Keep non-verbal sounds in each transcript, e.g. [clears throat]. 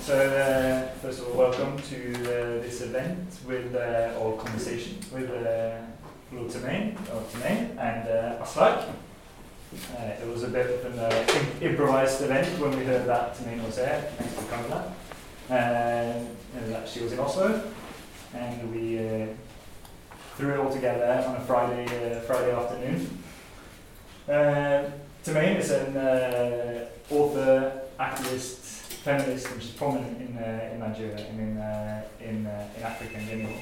So uh, first of all, welcome to uh, this event with uh, or conversation with uh, or and uh, Aslak. Uh, it was a bit of an uh, improvised event when we heard that Timehin was there. Thanks for coming and that she was in Oslo, and we uh, threw it all together on a Friday Friday afternoon. Uh, is an author, activist, feminist, which is prominent in, uh, in Nigeria and in, uh, in, uh, in Africa in general.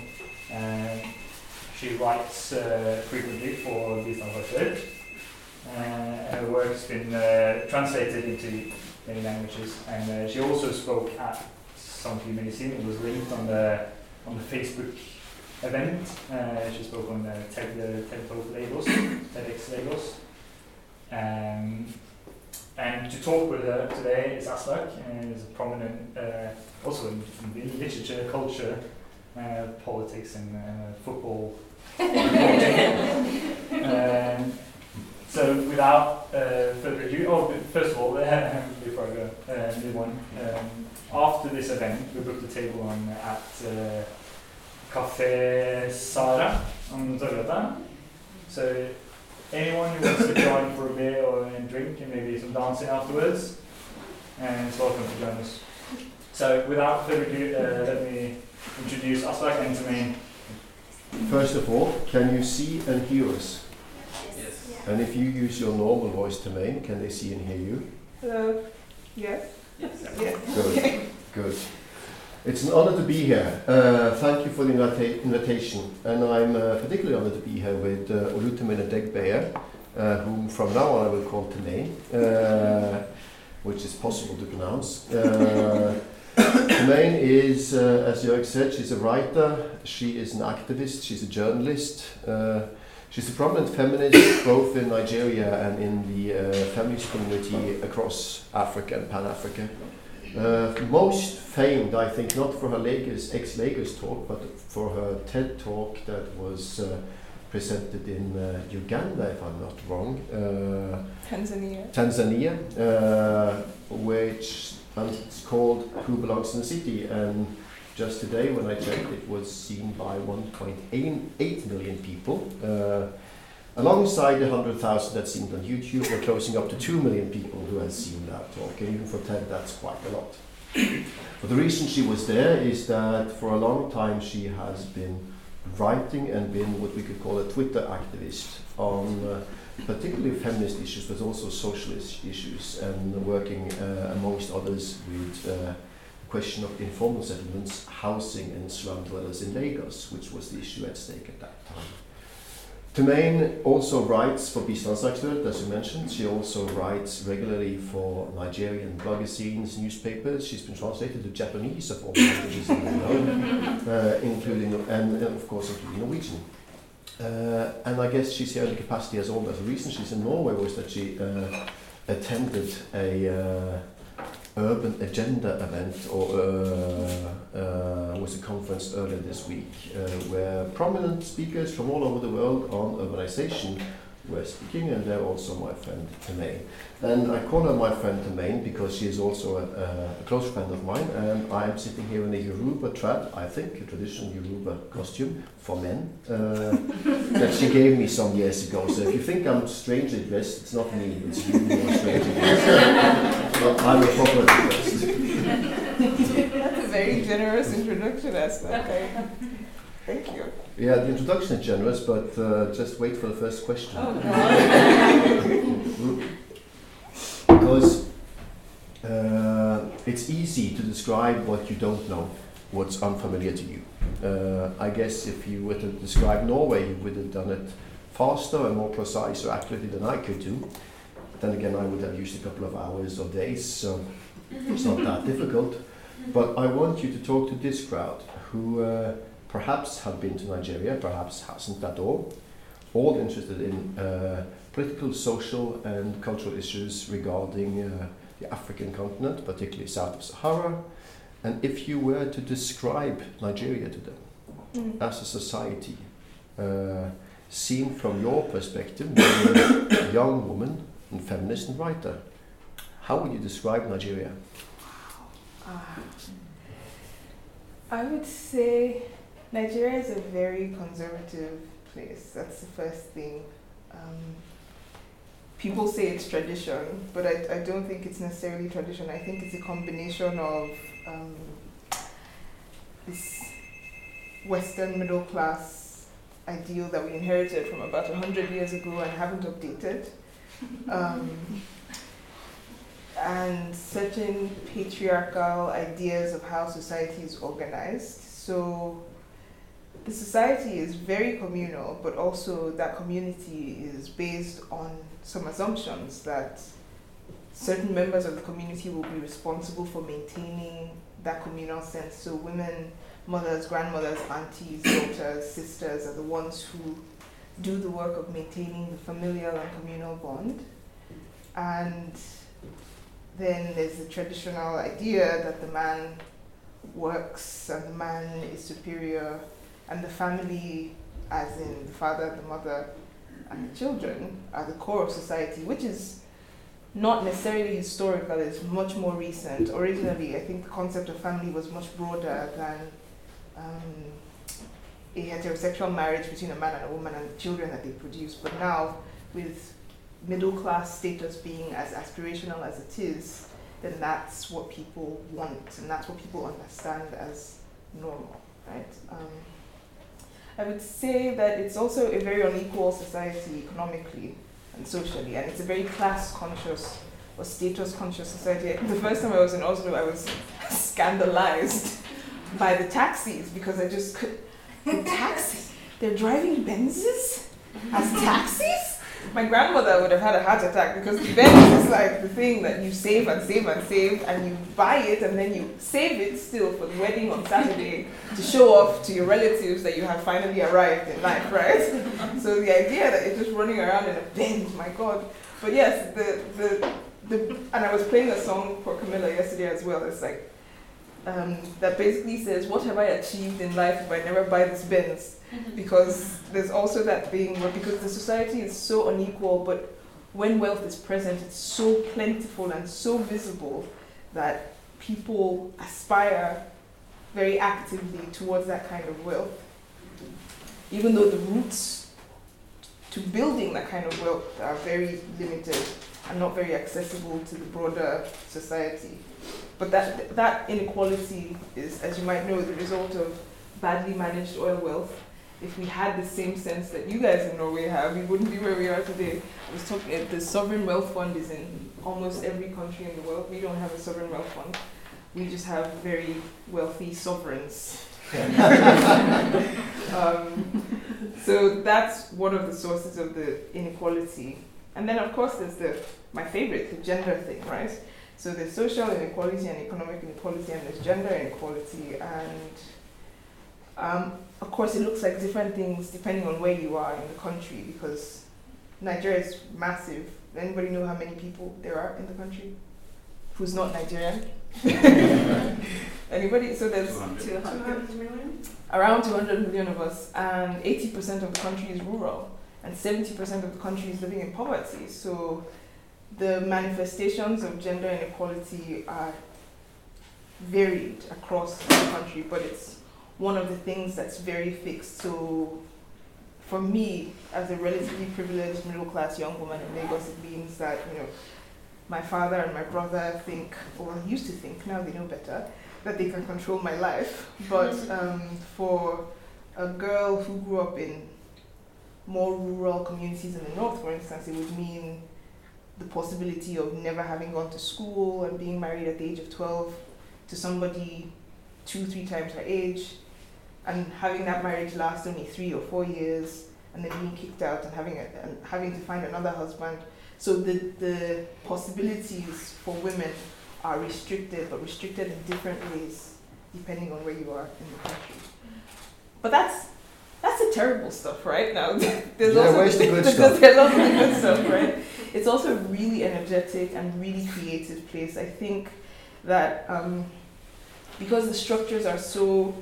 Um, she writes uh, frequently for Bistandsaktuelt. Uh, her work has been uh, translated into many languages, and uh, she also spoke at Sankey Medicine. It was linked on the on the Facebook event. She spoke on the TED, TED Talk Lagos, [coughs] TEDx Lagos. Um, and to talk with her today is Aslak, and is a prominent, uh, also in, in literature, culture, uh, politics, and uh, football. [laughs] um, so, without uh, further ado, oh, first of all, [laughs] before I go, uh, new one. Um, after this event, we booked a table on at uh, Cafe Sara on Torggata. So, anyone who wants to join for a beer or a drink and maybe some dancing afterwards, and it's welcome to join us. So, without further ado, uh, let me introduce Aslak and Timehin. First of all, can you see and hear us? Yes. And if you use your normal voice to main, can they see and hear you? Hello. Yes. Yes. Yes. Good. Good. It's an honor to be here. Uh, thank you for the invita- invitation. And I'm uh, particularly honored to be here with uh, OluTimehin Adegbeye, uh, whom from now on I will call Timehin, uh, which is possible to pronounce. Uh, [coughs] Timehin is, uh, as Jörg said, she's a writer, she is an activist, she's a journalist. Uh, she's a prominent feminist both in Nigeria and in the uh, feminist community across Africa and Pan Africa. Uh, most famed, I think, not for her Lagos, ex-Lagos talk, but for her TED talk that was uh, presented in uh, Uganda, if I'm not wrong, uh, Tanzania. Tanzania, uh, which it's called Who Belongs in the City. And just today, when I checked, it was seen by 1.8 million people. Alongside the 100,000 that's seen on YouTube, we're closing up to 2 million people who have seen that talk. And even for TED, that's quite a lot. [clears throat] but the reason she was there is that for a long time she has been writing and been what we could call a Twitter activist on uh, particularly feminist issues, but also socialist issues, and working uh, amongst others with uh, the question of informal settlements, housing, and slum dwellers in Lagos, which was the issue at stake at that time. Timehin also writes for Bistandsaktuelt, as you mentioned. She also writes regularly for Nigerian magazines, newspapers. She's been translated to Japanese of all languages in the world, [laughs] uh, including, and, and of course, including Norwegian. Uh, and I guess she's here in the capacity as always. The reason she's in Norway was that she uh, attended a uh, urban agenda event, or uh, uh, was a conference earlier this week, uh, where prominent speakers from all over the world on urbanization were speaking, and they're also my friend Timehin. And I call her my friend Timehin because she is also a, a, a close friend of mine, and I am sitting here in a Yoruba trad, I think, a traditional Yoruba costume for men, uh, [laughs] that she gave me some years ago. So if you think I'm strangely dressed, it's not me, it's you who are strangely dressed. But I'm appropriately dressed. [laughs] That's a very generous introduction, Esther. Okay. Thank you. Yeah, the introduction is generous, but uh, just wait for the first question. Oh, [laughs] because uh, it's easy to describe what you don't know, what's unfamiliar to you. Uh, I guess if you were to describe Norway, you would have done it faster and more precise or accurately than I could do. Then again, I would have used a couple of hours or days, so it's not that difficult. But I want you to talk to this crowd who uh, perhaps have been to Nigeria, perhaps hasn't at all, all interested in uh, political, social, and cultural issues regarding uh, the African continent, particularly south of Sahara. And if you were to describe Nigeria to them Mm. as a society, uh, seen from your perspective, being a [coughs] young woman and feminist and writer, how would you describe Nigeria? Ah. I would say Nigeria is a very conservative place. That's the first thing. Um, people say it's tradition, but I, I don't think it's necessarily tradition. I think it's a combination of um, this Western middle class ideal that we inherited from about 100 years ago and haven't updated. Um, and certain patriarchal ideas of how society is organized. So the society is very communal, but also that community is based on some assumptions that certain members of the community will be responsible for maintaining that communal sense. So women, mothers, grandmothers, aunties, daughters, sisters are the ones who do the work of maintaining the familial and communal bond. And then there's the traditional idea that the man works and the man is superior, and the family, as in the father, the mother, and the children, are the core of society, which is not necessarily historical, it's much more recent. Originally, I think the concept of family was much broader than um, a heterosexual marriage between a man and a woman and the children that they produce. But now, with middle class status being as aspirational as it is, then that's what people want and that's what people understand as normal, right? Um, I would say that it's also a very unequal society economically and socially, and it's a very class conscious or status conscious society. The first time I was in Oslo, I was [laughs] scandalized by the taxis because I just could. The taxis? They're driving Benzes as taxis? My grandmother would have had a heart attack because the Benz is like the thing that you save and save and save and you buy it and then you save it still for the wedding on Saturday to show off to your relatives that you have finally arrived in life, right? so the idea that you're just running around in a Benz, my God. But yes, the, the, the and I was playing a song for Camilla yesterday as well. It's like um, that basically says, "What have I achieved in life if I never buy this Benz?" Mm-hmm. because there's also that thing where because the society is so unequal, but when wealth is present, it's so plentiful and so visible that people aspire very actively towards that kind of wealth, even though the routes to building that kind of wealth are very limited and not very accessible to the broader society. But that, that inequality is, as you might know, the result of badly managed oil wealth if we had the same sense that you guys in Norway have, we wouldn't be where we are today. I was talking, uh, the sovereign wealth fund is in almost every country in the world. We don't have a sovereign wealth fund. We just have very wealthy sovereigns. [laughs] um, so that's one of the sources of the inequality. And then, of course, there's the my favorite, the gender thing, right? So there's social inequality and economic inequality, and there's gender inequality. And um, of course, it looks like different things depending on where you are in the country because Nigeria is massive. Anybody know how many people there are in the country who's not Nigerian? [laughs] Anybody? So there's 200 million? Around 200 million of us, and 80% of the country is rural, and 70% of the country is living in poverty. So the manifestations of gender inequality are varied across the country, but it's one of the things that's very fixed. So for me, as a relatively privileged middle class young woman in Lagos, it means that, you know, my father and my brother think, or used to think, now they know better, that they can control my life. [laughs] But um, for a girl who grew up in more rural communities in the north, for instance, it would mean the possibility of never having gone to school and being married at the age of 12 to somebody two, three times her age, and having that marriage last only three or four years and then being kicked out and having a, and having to find another husband. So the the possibilities for women are restricted, but restricted in different ways depending on where you are in the country. But that's that's the terrible stuff, right? Now [laughs] there's yeah, also the, the good stuff. There's also the good stuff, right? It's also a really energetic and really creative place. I think that um, because the structures are so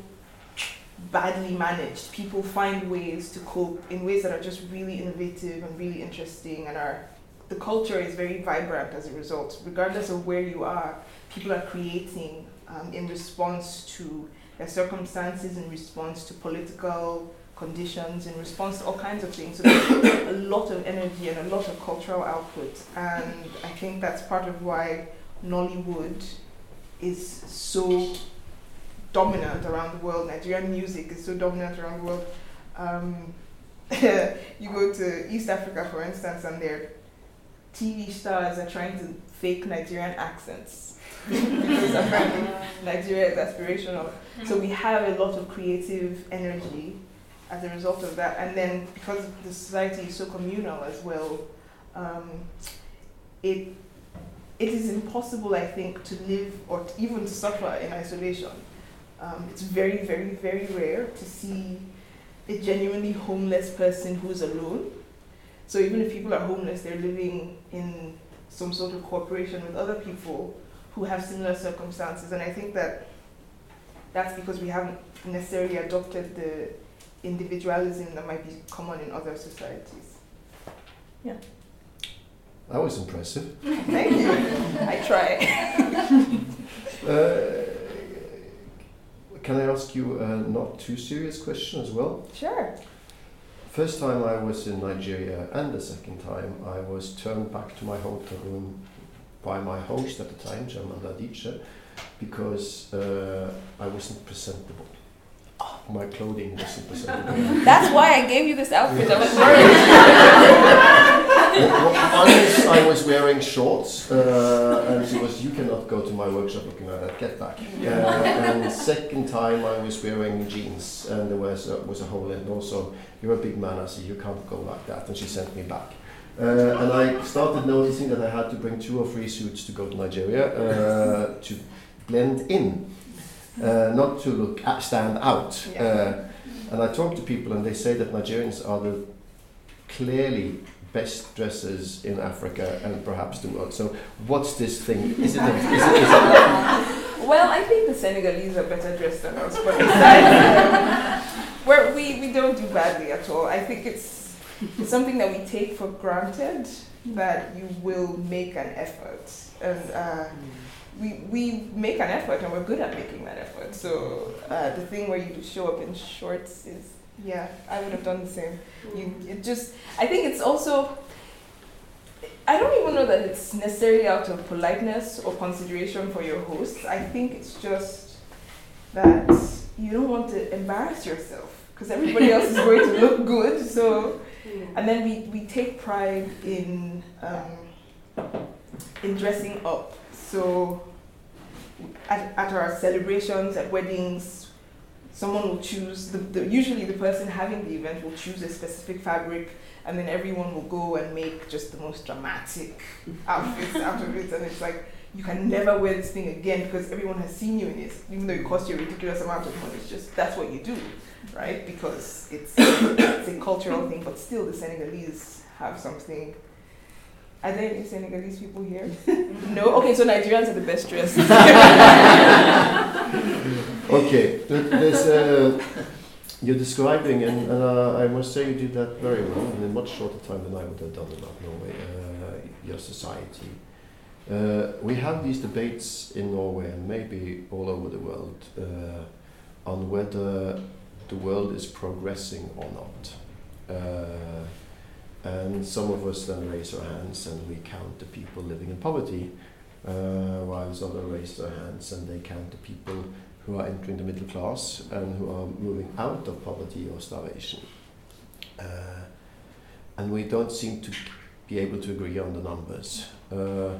badly managed, people find ways to cope in ways that are just really innovative and really interesting and are the culture is very vibrant as a result. Regardless of where you are, people are creating um, in response to their circumstances, in response to political conditions, in response to all kinds of things. So there's a lot of energy and a lot of cultural output, and I think that's part of why Nollywood is so dominant around the world. Nigerian music is so dominant around the world. Um, [laughs] you go to East Africa, for instance, and their TV stars are trying to fake Nigerian accents [laughs] because apparently Nigeria is aspirational. So we have a lot of creative energy as a result of that, and then because the society is so communal as well, um, it it is impossible, I think, to live or even to suffer in isolation. Um, it's very, very, very rare to see a genuinely homeless person who's alone. So even if people are homeless, they're living in some sort of cooperation with other people who have similar circumstances. And I think that that's because we haven't necessarily adopted the individualism that might be common in other societies. Yeah. That was impressive. [laughs] Thank you. I try. [laughs] Uh, can I ask you a not too serious question as well? Sure. First time I was in Nigeria and the second time I was turned back to my hotel room by my host at the time, Jamanda Dice, because uh, I wasn't presentable. My clothing wasn't presentable. [laughs] That's why I gave you this outfit. I was [laughs] is I was wearing shorts, uh, and she was, you cannot go to my workshop looking like that, get back. Uh, and second time I was wearing jeans, and there was a, was a hole in it also. You're a big man, I see, you can't go like that, and she sent me back. Uh, and I started noticing that I had to bring two or three suits to go to Nigeria uh, to blend in, uh, not to look stand out. Uh, and I talk to people, and they say that Nigerians are the clearly best dressers in Africa and perhaps the world. So, what's this thing? Is it? A, is it, is it [laughs] Well, I think the Senegalese are better dressed than us, but [laughs] we're, we we don't do badly at all. I think it's it's something that we take for granted that you will make an effort, and uh, we we make an effort, and we're good at making that effort. So uh, the thing where you show up in shorts is yeah, I would have done the same. You it just I think it's also I don't even know that it's necessarily out of politeness or consideration for your hosts. I think it's just that you don't want to embarrass yourself because everybody else is going to [laughs] look good. So, and then we, we take pride in um, in dressing up. So, at, at our celebrations, at weddings, someone will choose the, the usually the person having the event will choose a specific fabric and then everyone will go and make just the most dramatic [laughs] outfits out of it. And it's like you can never wear this thing again because everyone has seen you in it. Even though it costs you a ridiculous amount of money it's just that's what you do right? Because it's [coughs] it's a cultural thing but still the senegalese have something are there any Senegalese people here? [laughs] no? Okay, so Nigerians are the best dressed. [laughs] okay, th- there's uh, you're describing, and, and uh, I must say you did that very well in a much shorter time than I would have done about Norway, uh, your society. Uh, we have these debates in Norway and maybe all over the world uh, on whether the world is progressing or not. And some of us then raise our hands and we count the people living in poverty, uh, whilst others raise their hands and they count the people who are entering the middle class and who are moving out of poverty or starvation. Uh, and we don't seem to be able to agree on the numbers. Uh,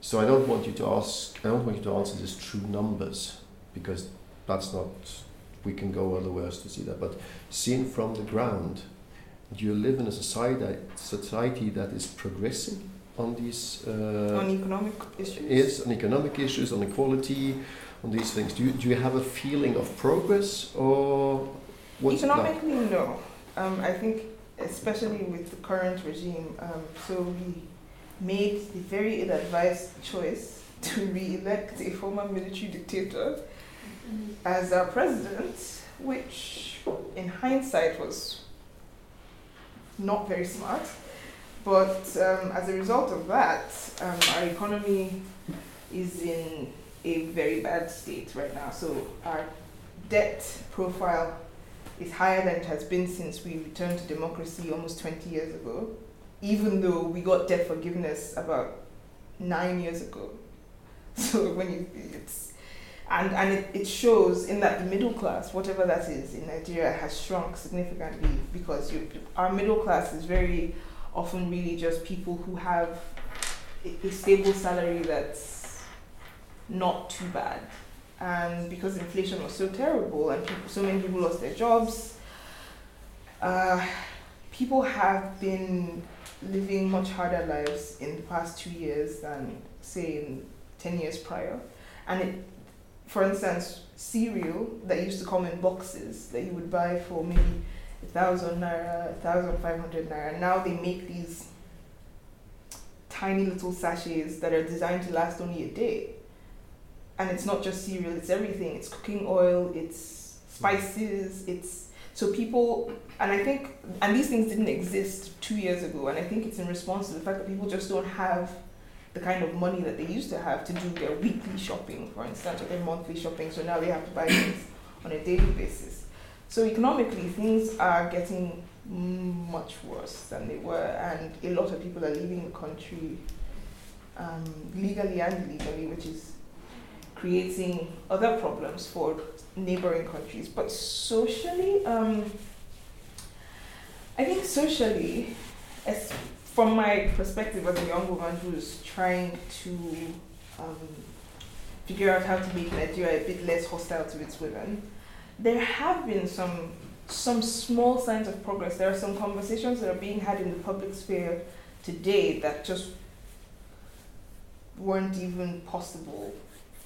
so I don't want you to ask, I don't want you to answer this true numbers because that's not, we can go ways to see that. But seen from the ground, you live in a society, society that is progressing on these uh, on economic issues. Yes, on economic issues, on equality, on these things. Do you, do you have a feeling of progress or what's it like? Economically, no. Um, I think, especially with the current regime, um, so we made the very ill-advised choice to re-elect a former military dictator as our president, which, in hindsight, was not very smart. But um, as a result of that, um, our economy is in a very bad state right now. So our debt profile is higher than it has been since we returned to democracy almost 20 years ago, even though we got debt forgiveness about nine years ago. [laughs] So when you, it's, and, and it, it shows in that the middle class, whatever that is in Nigeria, has shrunk significantly because you, our middle class is very often really just people who have a, a stable salary that's not too bad. And because inflation was so terrible and people, so many people lost their jobs, uh, people have been living much harder lives in the past two years than, say, in 10 years prior. And it, for instance, cereal that used to come in boxes that you would buy for maybe a thousand naira, a thousand five hundred naira. Now they make these tiny little sachets that are designed to last only a day. And it's not just cereal, it's everything. It's cooking oil, it's spices, it's so people and I think and these things didn't exist two years ago and I think it's in response to the fact that people just don't have the kind of money that they used to have to do their weekly shopping, for instance, or their monthly shopping. So now they have to buy things on a daily basis. So economically, things are getting much worse than they were, and a lot of people are leaving the country um, legally and illegally, which is creating other problems for neighboring countries. But socially, um, I think socially, as from my perspective as a young woman who's trying to um, figure out how to make Nigeria a bit less hostile to its women, there have been some some small signs of progress. There are some conversations that are being had in the public sphere today that just weren't even possible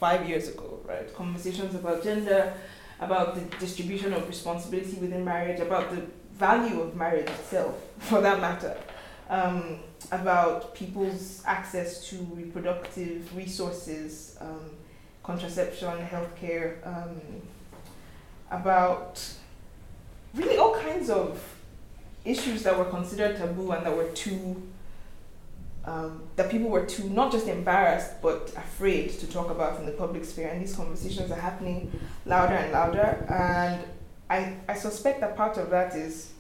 five years ago, right? Conversations about gender, about the distribution of responsibility within marriage, about the value of marriage itself, for that matter um, about people's access to reproductive resources, um, contraception, healthcare, um, about really all kinds of issues that were considered taboo and that were too um, that people were too not just embarrassed but afraid to talk about in the public sphere. And these conversations are happening louder and louder. And I, I suspect that part of that is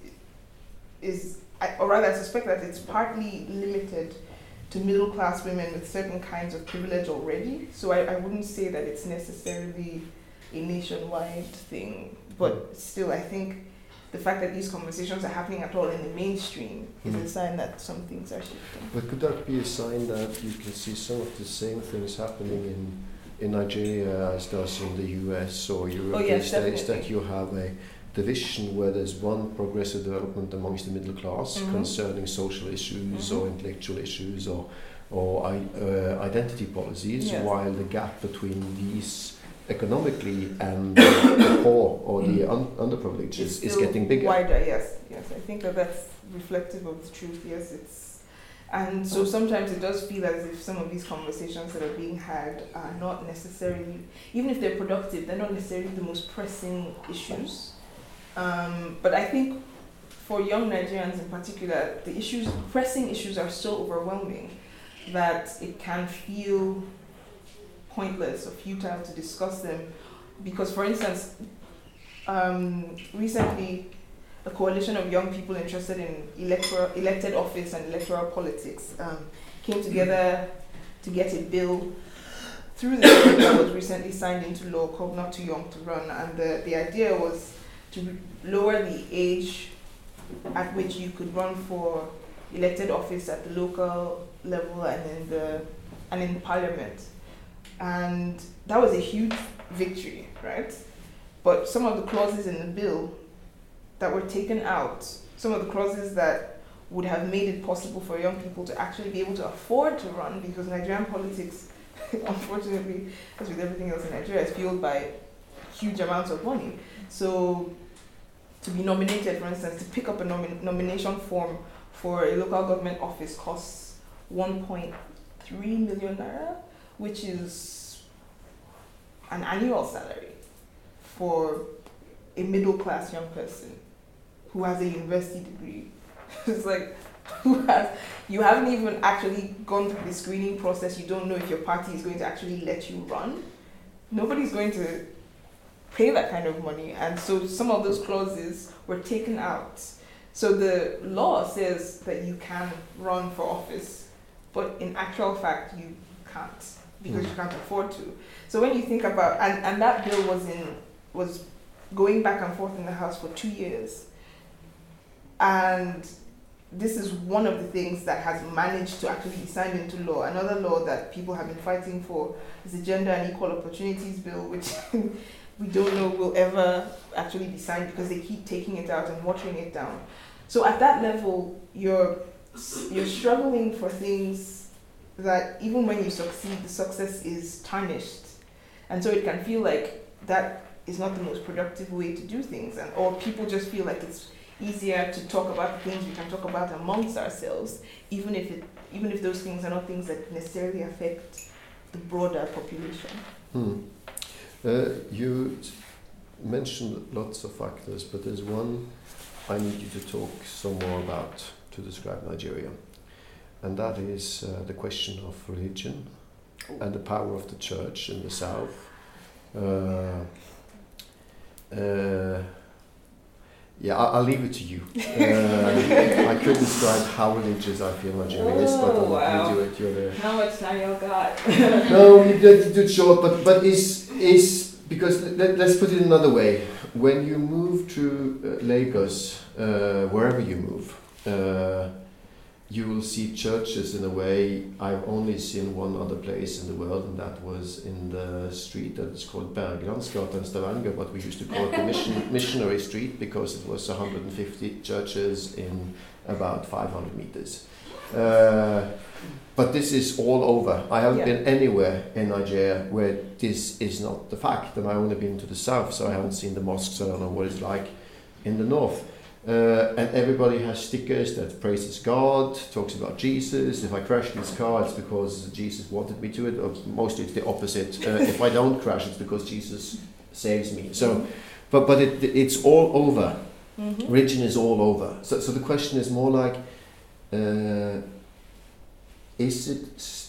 is I, or rather, I suspect that it's partly limited to middle class women with certain kinds of privilege already. So I, I wouldn't say that it's necessarily a nationwide thing, but mm. still, I think the fact that these conversations are happening at all in the mainstream is mm. a sign that some things are shifting. But could that be a sign that you can see some of the same things happening in in Nigeria as does in the US or Europe oh, yes, states that you have a division where there's one progressive development amongst the middle class mm-hmm. concerning social issues mm-hmm. or intellectual issues or or uh, identity policies, yes. while the gap between these economically and the [coughs] poor or the mm. un- underprivileged is, is getting bigger. Wider, yes, yes. I think that that's reflective of the truth. Yes, it's and so sometimes it does feel as if some of these conversations that are being had are not necessarily, even if they're productive, they're not necessarily the most pressing issues. Um, but I think for young Nigerians in particular, the issues, pressing issues, are so overwhelming that it can feel pointless or futile to discuss them. Because, for instance, um, recently, a coalition of young people interested in electoral, elected office and electoral politics um, came together to get a bill through the [coughs] that was recently signed into law called Not Too Young to Run. And the, the idea was to lower the age at which you could run for elected office at the local level and in the and in parliament. And that was a huge victory, right? But some of the clauses in the bill that were taken out, some of the clauses that would have made it possible for young people to actually be able to afford to run because Nigerian politics, [laughs] unfortunately, as with everything else in Nigeria, is fueled by huge amounts of money. So to be nominated, for instance, to pick up a nomi- nomination form for a local government office costs 1.3 million naira, which is an annual salary for a middle class young person who has a university degree. [laughs] it's like, who has, you haven't even actually gone through the screening process, you don't know if your party is going to actually let you run nobody's going to pay that kind of money. And so some of those clauses were taken out. So the law says that you can run for office, but in actual fact, you can't because you hmm. can't afford to. So when you think about and, and that bill was in was going back and forth in the House for two years. And this is one of the things that has managed to actually be signed into law. Another law that people have been fighting for is the Gender and Equal Opportunities Bill, which [laughs] we don't know will ever actually be signed because they keep taking it out and watering it down. So at that level, you're you're struggling for things that even when you succeed, the success is tarnished, and so it can feel like that is not the most productive way to do things, and or people just feel like it's easier to talk about the things we can talk about amongst ourselves, even if it even if those things are not things that necessarily affect the broader population. Hmm. Uh, you mentioned lots of factors, but there's one I need you to talk some more about to describe Nigeria, and that is uh, the question of religion and the power of the church in the south. Uh, uh, yeah, I'll, I'll leave it to you. [laughs] Uh, I could describe how religious I feel Nigeria is, but I'll let wow. you do it. You're the How much time y'all got? no, you did do it short, but but is is because let, let's put it another way. When you move to uh, Lagos, uh, wherever you move, uh, you will see churches in a way I've only seen one other place in the world, and that was in the street that is called Bergelandsgata in Stavanger, but we used to call it the mission, [laughs] missionary street because it was 150 churches in about 500 meters. Uh, but this is all over. I haven't Yeah. been anywhere in Nigeria where this is not the fact, and I've only been to the south, so I haven't seen the mosques. I don't know what it's like in the north. Uh, and everybody has stickers that praises God, talks about Jesus. If I crash this car, it's because Jesus wanted me to it. Or mostly, it's the opposite. Uh, if I don't crash, it's because Jesus saves me. So, but but it, it's all over. Mm-hmm. Religion is all over. So, so the question is more like, uh, is it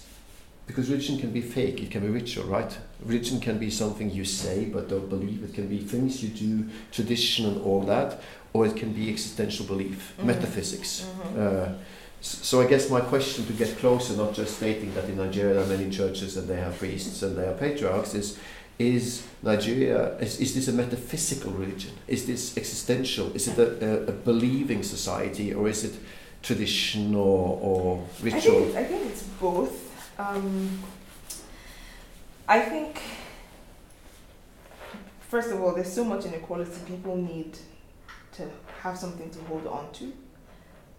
because religion can be fake? It can be ritual, right? Religion can be something you say but don't believe. It can be things you do, tradition and all that, or it can be existential belief, Mhm. metaphysics. Mhm. Uh, so I guess my question to get closer, not just stating that in Nigeria there are many churches and they have priests and they are patriarchs, is is Nigeria is, is this a metaphysical religion? Is this existential? Is it a, a, a believing society or is it tradition or, or I think, ritual? I think it's both. Um, I think, first of all, there's so much inequality. People need to have something to hold on to,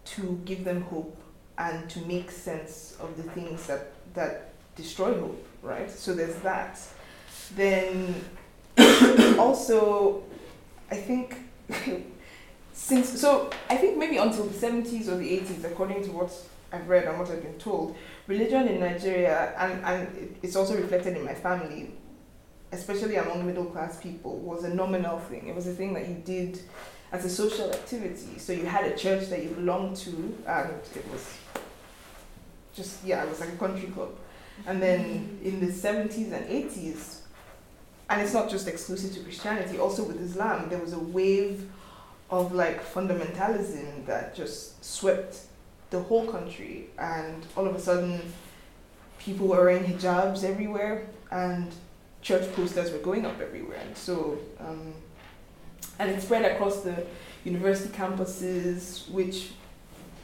to give them hope, and to make sense of the things that, that destroy hope, right? So there's that. Then [coughs] also, I think [laughs] since so I think maybe until the 70s or the 80s, according to what I've read and what I've been told, religion in Nigeria and and it's also reflected in my family, especially among middle class people, was a nominal thing. It was a thing that you did as a social activity. So you had a church that you belonged to, and it was just yeah, it was like a country club. And then in the 70s and 80s, and it's not just exclusive to Christianity, also with Islam, there was a wave of like fundamentalism that just swept the whole country, and all of a sudden, people were wearing hijabs everywhere, and church posters were going up everywhere, and so um, and it spread across the university campuses, which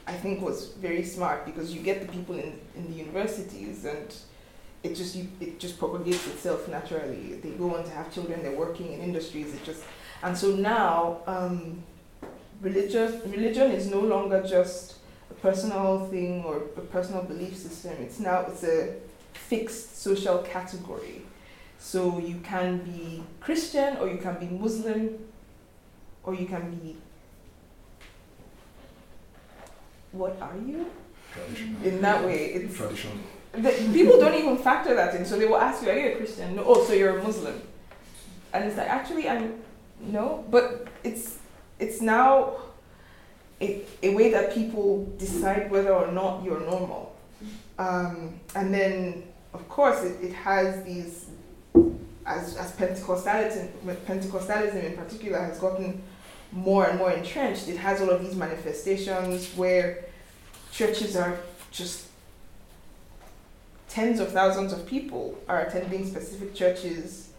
I think was very smart because you get the people in, in the universities and it just you, it just propagates itself naturally. They go on to have children, they're working in industries, it just and so now um, religious religion is no longer just a personal thing or a personal belief system. It's now it's a fixed social category. So you can be Christian or you can be Muslim or you can be what are you? In that way, it's Traditional. the, people don't even factor that in. So they will ask you, "Are you a Christian?" No. Oh, so you're a Muslim? And it's like, actually, I'm no. But it's it's now a, a way that people decide whether or not you're normal. Um, and then, of course, it, it has these as, as Pentecostalism, Pentecostalism in particular has gotten more and more entrenched, it has all of these manifestations where churches are just tens of thousands of people are attending specific churches,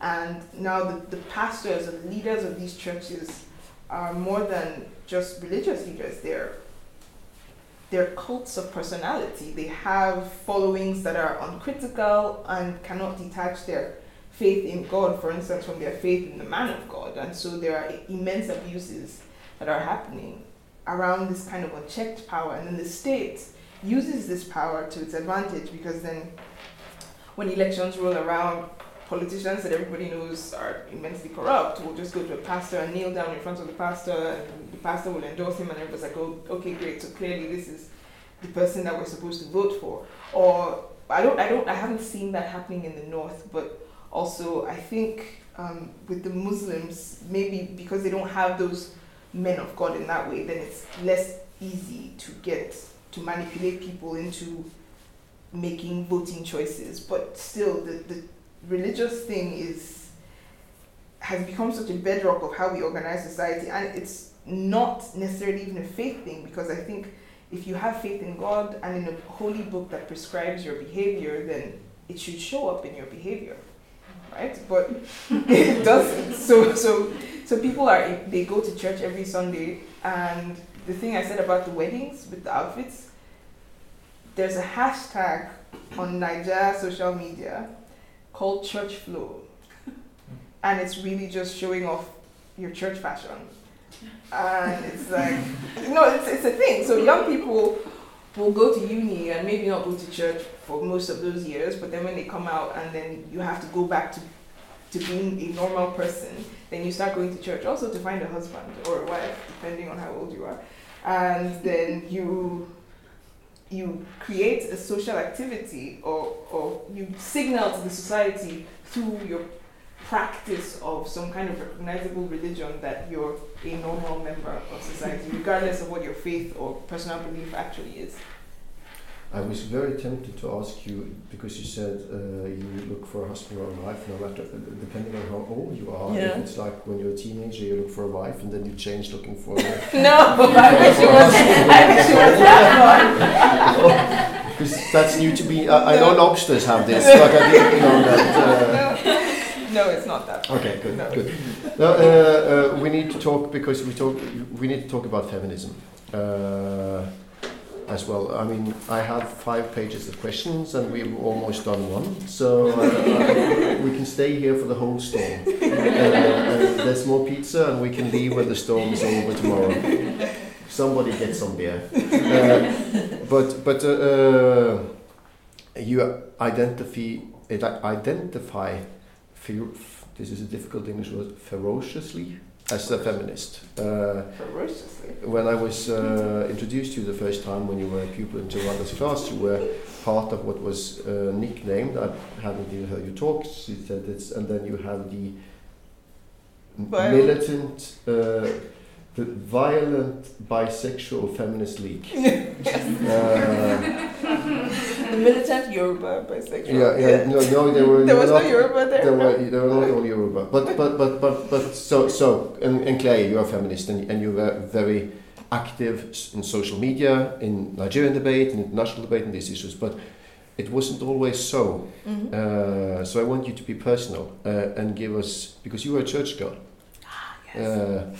and now the, the pastors and leaders of these churches are more than just religious leaders. They're they're cults of personality. They have followings that are uncritical and cannot detach their faith in God, for instance, from their faith in the man of God. And so there are immense abuses that are happening around this kind of unchecked power. And then the state uses this power to its advantage because then when elections roll around, politicians that everybody knows are immensely corrupt will just go to a pastor and kneel down in front of the pastor and the pastor will endorse him and everybody's like, oh, okay, great, so clearly this is the person that we're supposed to vote for. Or I don't, I don't, I haven't seen that happening in the north, but also I think um, with the Muslims, maybe because they don't have those men of God in that way, then it's less easy to get to manipulate people into making voting choices. But still, the, the religious thing is has become such a bedrock of how we organize society, and it's not necessarily even a faith thing because I think if you have faith in God and in a holy book that prescribes your behavior, then it should show up in your behavior, right? But [laughs] it doesn't. So so so people are they go to church every Sunday, and the thing I said about the weddings with the outfits, there's a hashtag on Nigeria social media called Church Flow, and it's really just showing off your church fashion. And it's like no it's, it's a thing. So young people will go to uni and maybe not go to church for most of those years but then when they come out and then you have to go back to to being a normal person then you start going to church also to find a husband or a wife depending on how old you are. And then you you create a social activity or, or you signal to the society through your practice of some kind of recognizable religion that you're a normal member of society, [laughs] regardless of what your faith or personal belief actually is. I was very tempted to ask you because you said uh, you look for a husband or a wife, no matter depending on how old you are. Yeah. If it's like when you're a teenager, you look for a wife, and then you change looking for. A [laughs] no, I wish it was. I wish it was that one. Because that's new to me. I, I know lobsters have this, but I didn't know that. Uh, No, it's not that. Okay, good, No. good. Now, uh, uh, we need to talk because we talk. We need to talk about feminism uh, as well. I mean, I have five pages of questions, and we've almost done one, so uh, uh, we can stay here for the whole storm. Uh, there's more pizza, and we can leave when the storm is over tomorrow. Somebody get some beer. Uh, but but uh, uh, you identify identify this is a difficult English word ferociously as a feminist. Uh, when I was uh, introduced to you the first time when you were a pupil in Joanna's class, you were part of what was uh, nicknamed. I haven't even heard you talk. She said it's, and then you have the militant, uh, the violent bisexual feminist league. [laughs] uh, The militant Yoruba bisexual. yeah, yeah, no, no, they were. There was were no not- Yoruba there. There were, there were not all Yoruba, but but but but but so so and, and Clay, you're a feminist and, and you're very active in social media, in Nigerian debate, in international debate, in these issues. But it wasn't always so. Mhm. Uh, so I want you to be personal uh, and give us because you were a church girl. Uh,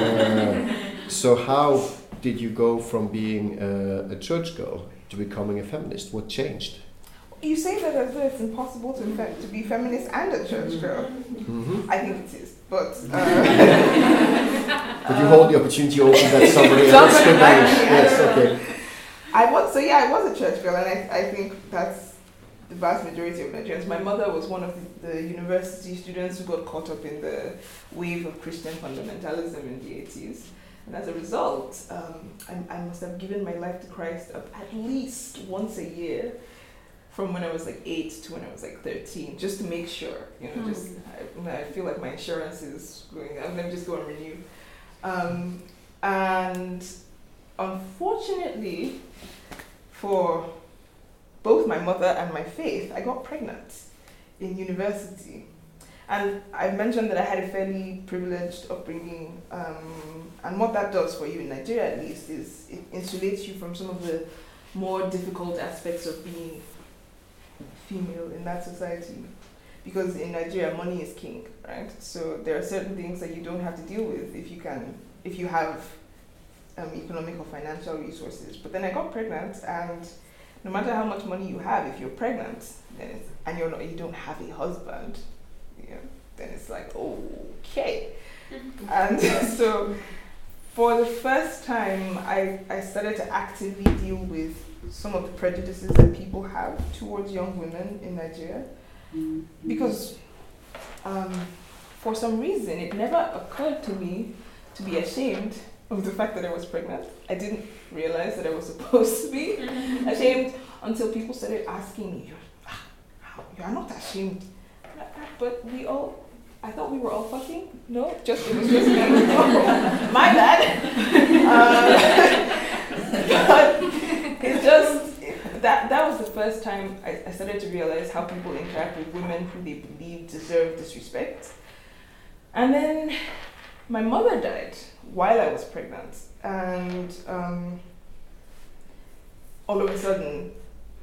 uh, so how did you go from being uh, a church girl to becoming a feminist? What changed? You say that it's impossible to, to be feminist and a church girl. Mm-hmm. I think it is, but uh, [laughs] But you hold the opportunity open that somebody else could manage. Yes, okay. I was so yeah, I was a church girl, and I, I think that's the vast majority of Nigerians. My mother was one of the, the university students who got caught up in the wave of Christian fundamentalism in the eighties, and as a result, um, I, I must have given my life to Christ at least once a year. From when I was like eight to when I was like thirteen, just to make sure, you know, just I, I feel like my insurance is going. I'm gonna just go and renew, um, and unfortunately, for both my mother and my faith, I got pregnant in university. And I've mentioned that I had a fairly privileged upbringing, um, and what that does for you in Nigeria, at least, is it insulates you from some of the more difficult aspects of being female in that society. Because in Nigeria, money is king, right? So there are certain things that you don't have to deal with if you can, if you have um, economic or financial resources. But then I got pregnant, and no matter how much money you have, if you're pregnant, then it's, and you're not, you don't have a husband, you know, then it's like okay. and [laughs] so, for the first time, I I started to actively deal with some of the prejudices that people have towards young women in Nigeria, because um, for some reason it never occurred to me to be ashamed of the fact that I was pregnant. I didn't realize that I was [laughs] supposed to be ashamed until people started asking me, "You're, ah, you're not ashamed." I'm like, "Ah, But we all, I thought we were all fucking. No, just it was just me. [laughs] My bad. Um, [laughs] but it's just that that was the first time I, I started to realize how people interact with women who they believe deserve disrespect. And then my mother died while I was pregnant, and um, all of a sudden,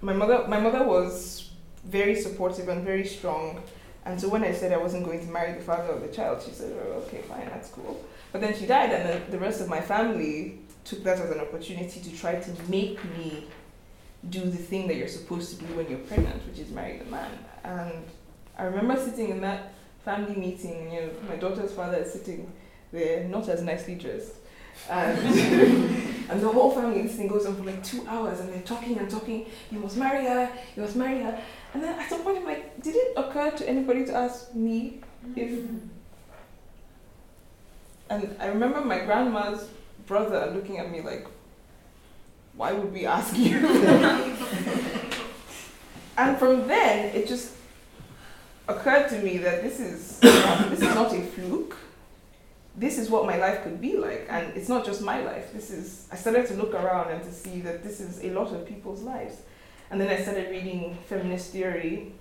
my mother my mother was very supportive and very strong. And so when I said I wasn't going to marry the father of the child, she said, "Oh, okay, fine, that's cool." But then she died, and the, the rest of my family took that as an opportunity to try to make me do the thing that you're supposed to do when you're pregnant, which is marry the man. And I remember sitting in that family meeting, you know, my daughter's father is sitting there, not as nicely dressed. And, [laughs] and the whole family, this thing goes on for like two hours and they're talking and talking. You must marry her, you must marry her. And then at some point, I'm like, did it occur to anybody to ask me if. Mm. And I remember my grandma's brother looking at me like, why would we ask you? [laughs] and from then, it just occurred to me that this is this is not a fluke. This is what my life could be like, and it's not just my life. This is I started to look around and to see that this is a lot of people's lives, and then I started reading feminist theory,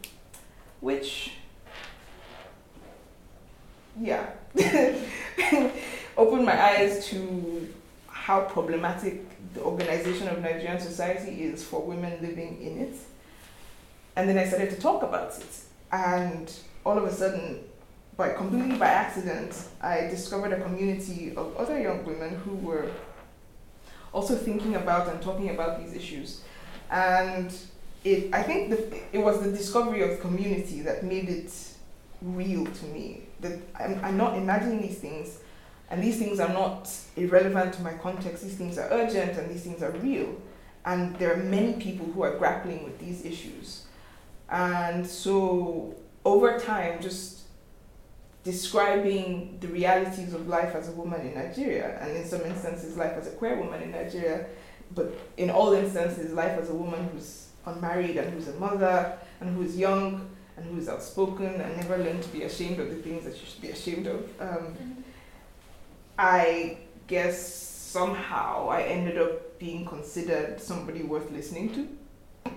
which, yeah, [laughs] opened my eyes to how problematic the organization of Nigerian society is for women living in it. And then I started to talk about it. And all of a sudden, by completely by accident, I discovered a community of other young women who were also thinking about and talking about these issues. And it, I think the, it was the discovery of community that made it real to me. That I'm, I'm not imagining these things, and these things are not irrelevant to my context. These things are urgent and these things are real. And there are many people who are grappling with these issues. And so over time, just describing the realities of life as a woman in Nigeria, and in some instances, life as a queer woman in Nigeria, but in all instances, life as a woman who's unmarried and who's a mother and who's young and who's outspoken and never learned to be ashamed of the things that you should be ashamed of. Um, I guess somehow I ended up being considered somebody worth listening to.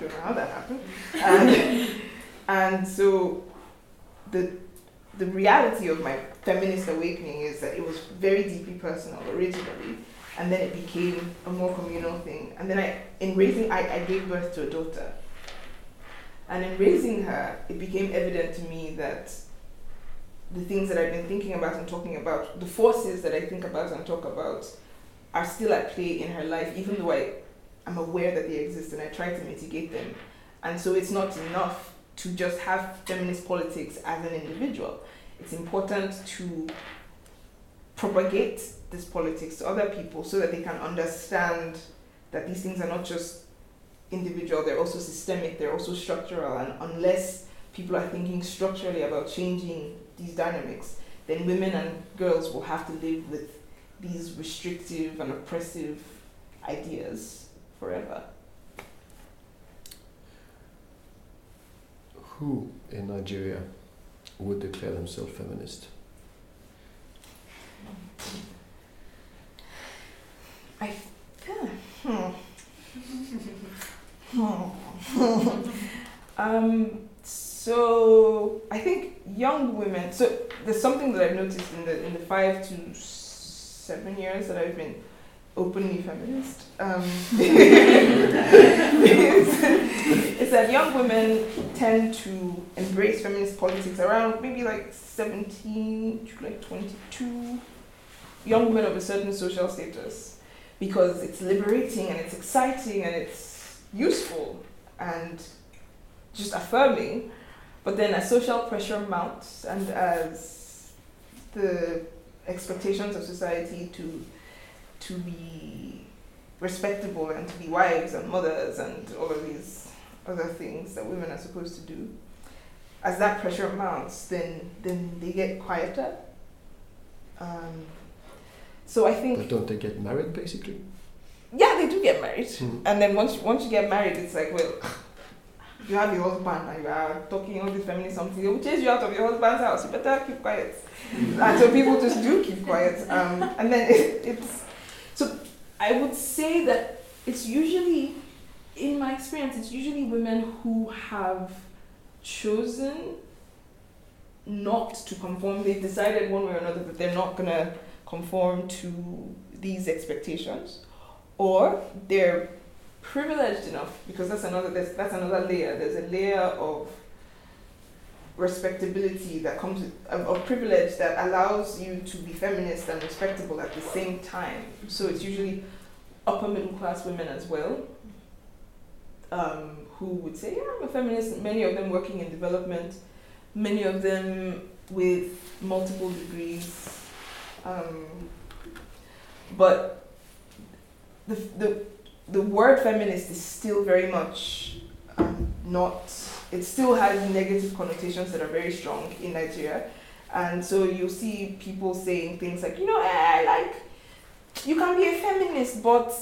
Don't know how that happened. [laughs] And, and so the the reality of my feminist awakening is that it was very deeply personal originally, and then it became a more communal thing. And then I, in raising, I, I gave birth to a daughter. And in raising her, it became evident to me that the things that I've been thinking about and talking about, the forces that I think about and talk about, are still at play in her life, even though I I'm aware that they exist and I try to mitigate them. And so it's not enough to just have feminist politics as an individual. It's important to propagate this politics to other people so that they can understand that these things are not just individual, they're also systemic, they're also structural, and unless people are thinking structurally about changing these dynamics, then women and girls will have to live with these restrictive and oppressive ideas forever. Who in Nigeria would declare themselves feminist? I hmm. [laughs] Hmm. [laughs] um, so I think young women. So there's something that I've noticed in the in the five to seven years that I've been openly feminist. Um, [laughs] is that young women tend to embrace feminist politics around maybe like 17 to like 22 young women of a certain social status because it's liberating and it's exciting and it's useful and just affirming. But then as social pressure mounts and as the expectations of society to to be respectable and to be wives and mothers and all of these other things that women are supposed to do, as that pressure mounts, then then they get quieter. Um, so I think But don't they get married basically? yeah, they do get married, Mhm. and then once once you get married, it's like well, you have your husband and you are talking all this feminist something. They will chase you out of your husband's house. You better keep quiet. and so people just do keep quiet, um, and then it, it's I would say that it's usually, in my experience, it's usually women who have chosen not to conform. They've decided one way or another that they're not gonna conform to these expectations, or they're privileged enough because that's another that's, that's another layer. There's a layer of respectability that comes with, of, privilege that allows you to be feminist and respectable at the same time. So it's usually upper middle class women as well. Um, who would say, yeah, I'm a feminist. Many of them working in development, many of them with multiple degrees. Um, but the, the, the word feminist is still very much um, not, it still has negative connotations that are very strong in Nigeria. And so you see people saying things like, you know, eh, like, you can be a feminist, but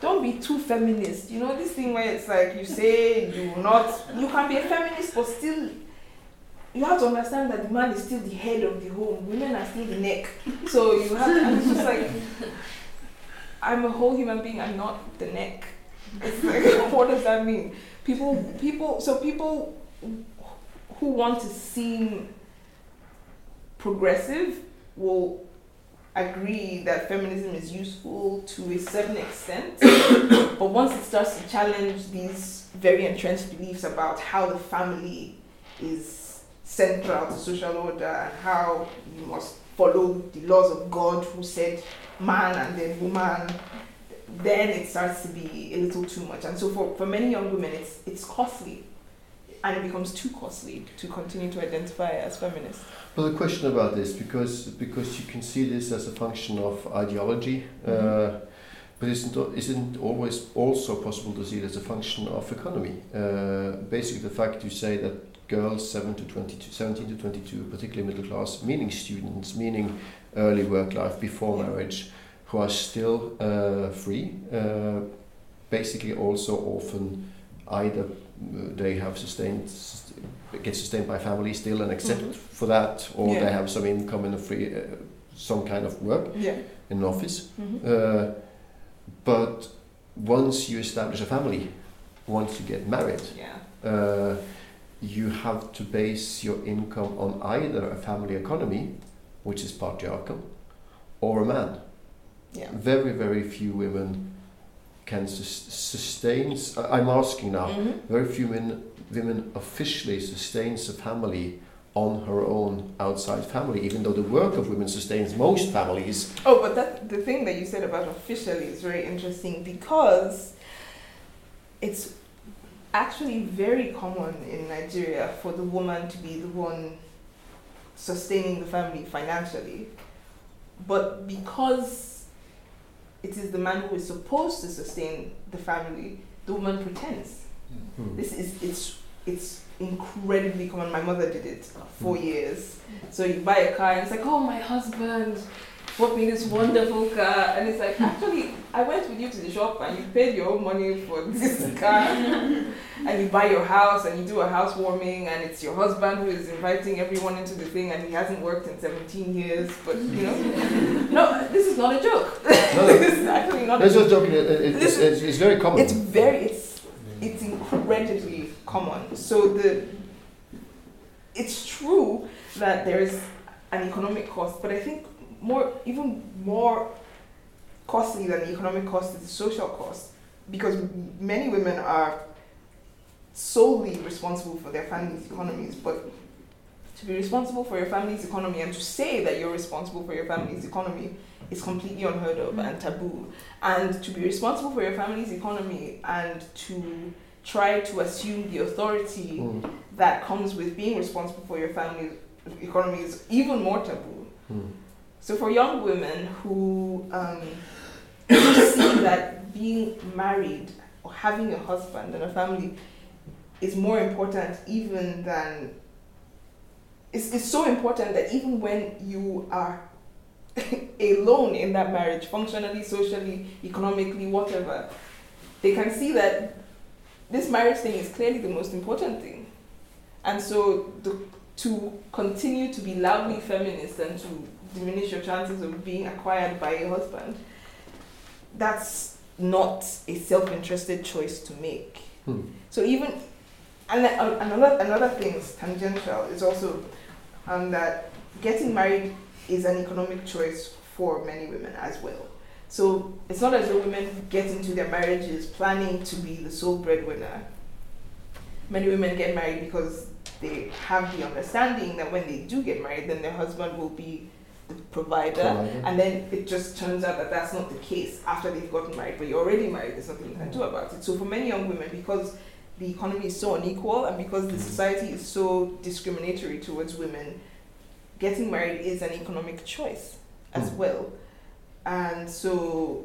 don't be too feminist. You know, this thing where it's like you say you not, you can be a feminist, but still, you have to understand that the man is still the head of the home. Women are still the neck. So you have, and it's just like, I'm a whole human being. I'm not the neck. It's like, [laughs] what does that mean? People, people. So people who want to seem progressive will agree that feminism is useful to a certain extent, [coughs] but once it starts to challenge these very entrenched beliefs about how the family is central to social order and how you must follow the laws of God who said man and then woman, then it starts to be a little too much. And so for, for many young women, it's, it's costly and it becomes too costly to continue to identify as feminist. Well, the question about this, because because you can see this as a function of ideology, uh, but isn't isn't always also possible to see it as a function of economy? Uh, basically, the fact you say that girls 7 to 22, 17 to 22, particularly middle class, meaning students, meaning early work life before marriage, who are still uh, free, uh, basically also often either uh, they have sustained get sustained by family still and accept Mhm. for that, or Yeah. they have some income in a free, uh, some kind of work Yeah. in an office. Mm-hmm. Uh, but once you establish a family, once you get married, Yeah. uh, you have to base your income on either a family economy, which is patriarchal, or a man. Yeah. Very, very few women can sus- sustain. I'm asking now. Mhm. Very few women, women officially sustains a family on her own outside family, even though the work of women sustains most families. Oh, but that the thing that you said about officially is very interesting because it's actually very common in Nigeria for the woman to be the one sustaining the family financially. But because it is the man who is supposed to sustain the family, the woman pretends. Hmm. This is it's it's incredibly common. My mother did it for four years. So you buy a car and it's like, oh my husband bought me this wonderful car. And it's like actually I went with you to the shop and you paid your own money for this [laughs] car. And you buy your house and you do a housewarming and it's your husband who is inviting everyone into the thing and he hasn't worked in 17 years but you know. No this is not a joke. No, [laughs] this is actually not a That's joke. just joking. It, it, it's, it's, it's very common. it's very it's it's incredibly common. So the it's true that there is an economic cost, but I think more, even more costly than the economic cost is the social cost, because many women are solely responsible for their family's economies, but to be responsible for your family's economy and to say that you're responsible for your family's economy is completely unheard of and taboo. And to be responsible for your family's economy and to try to assume the authority Mm. that comes with being responsible for your family's economy is even more taboo. Mm. So for young women who um, [coughs] see that being married or having a husband and a family is more important even than it's, it's so important that even when you are [laughs] alone in that marriage, functionally, socially, economically, whatever, they can see that this marriage thing is clearly the most important thing. And so the, to continue to be loudly feminist and to diminish your chances of being acquired by a husband, that's not a self-interested choice to make. Hmm. So even and uh, another another thing is tangential is also um, that getting married is an economic choice for many women as well. So it's not as though women get into their marriages planning to be the sole breadwinner. Many women get married because they have the understanding that when they do get married, then their husband will be provider. Provider. And then it just turns out that that's not the case after they've gotten married, but you're already married, there's nothing you can do about it. So for many young women, because the economy is so unequal and because the society is so discriminatory towards women, getting married is an economic choice as Mm. well. And so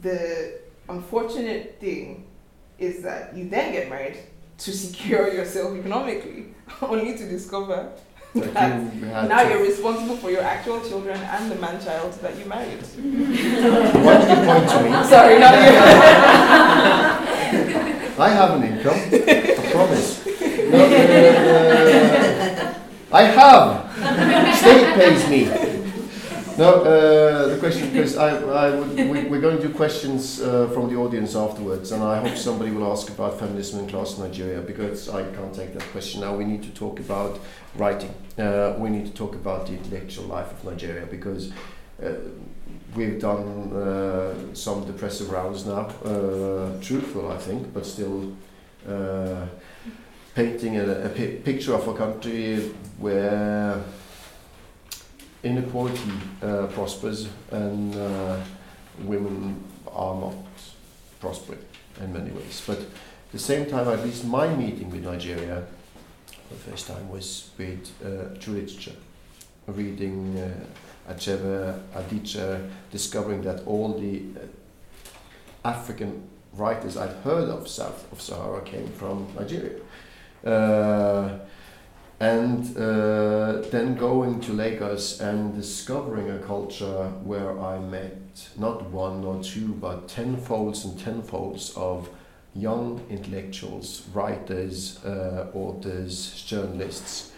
the unfortunate thing is that you then get married to [laughs] secure yourself economically, [laughs] only to discover That that you now you're responsible for your actual children and the man child that you married. [laughs] Why did you point to me? Sorry, not you. [laughs] I have an income, I promise. No, uh, I have. State pays me. No, uh, the question because I, I would, we, we're going to do questions uh, from the audience afterwards, and I hope somebody will ask about feminism in class Nigeria because I can't take that question now. We need to talk about writing. Uh, we need to talk about the intellectual life of Nigeria because. Uh, We've done uh, some depressive rounds now, uh, truthful I think, but still painting a, a pi- picture of a country where inequality uh, prospers and uh, women are not prospering in many ways. But at the same time, at least my meeting with Nigeria for the first time was with uh, true literature, reading uh, Achebe, Adichie, discovering that all the uh, African writers I'd heard of south of Sahara came from Nigeria. Uh, and uh, then going to Lagos and discovering a culture where I met not one or two, but tenfolds and tenfolds of young intellectuals, writers, uh, authors, journalists,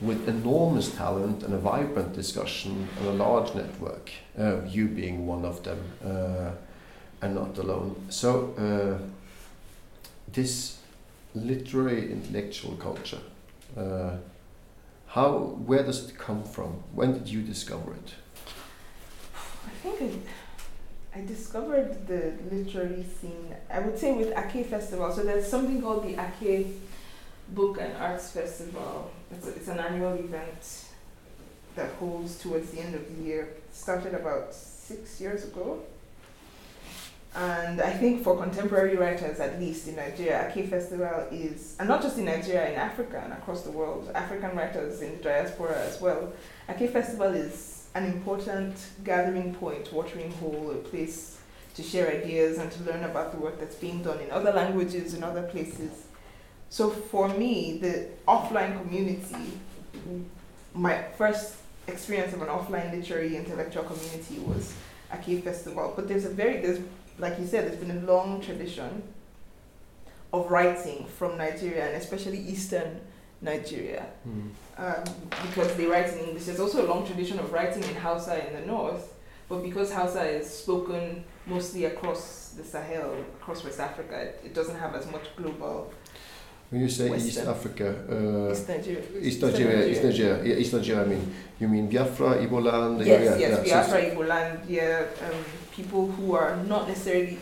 with enormous talent and a vibrant discussion and a large network, uh, you being one of them, uh, and not alone. So, uh, this literary intellectual culture, uh, how, where does it come from? When did you discover it? I think I, I discovered the literary scene, I would say with Ake Festival. So there's something called the Ake Book and Arts Festival. It's, a, it's an annual event that holds towards the end of the year. It started about six years ago. And I think for contemporary writers, at least in Nigeria, Ake Festival is, and not just in Nigeria, in Africa and across the world, African writers in the diaspora as well. Ake Festival is an important gathering point, watering hole, a place to share ideas and to learn about the work that's being done in other languages in other places. So for me, the offline community, my first experience of an offline literary intellectual community was Ake Festival. But there's a very there's like you said, there's been a long tradition of writing from Nigeria and especially Eastern Nigeria um, because they write in English. There's also a long tradition of writing in Hausa in the north, but because Hausa is spoken mostly across the Sahel, across West Africa, it, it doesn't have as much global When you say East Africa, uh, East Nigeria. East Nigeria, East Nigeria, yeah, East Nigeria. I mean, you mean Biafra, Igbo land? Yes, yes, yeah, Biafra, Igbo land, yeah, um, people who are not necessarily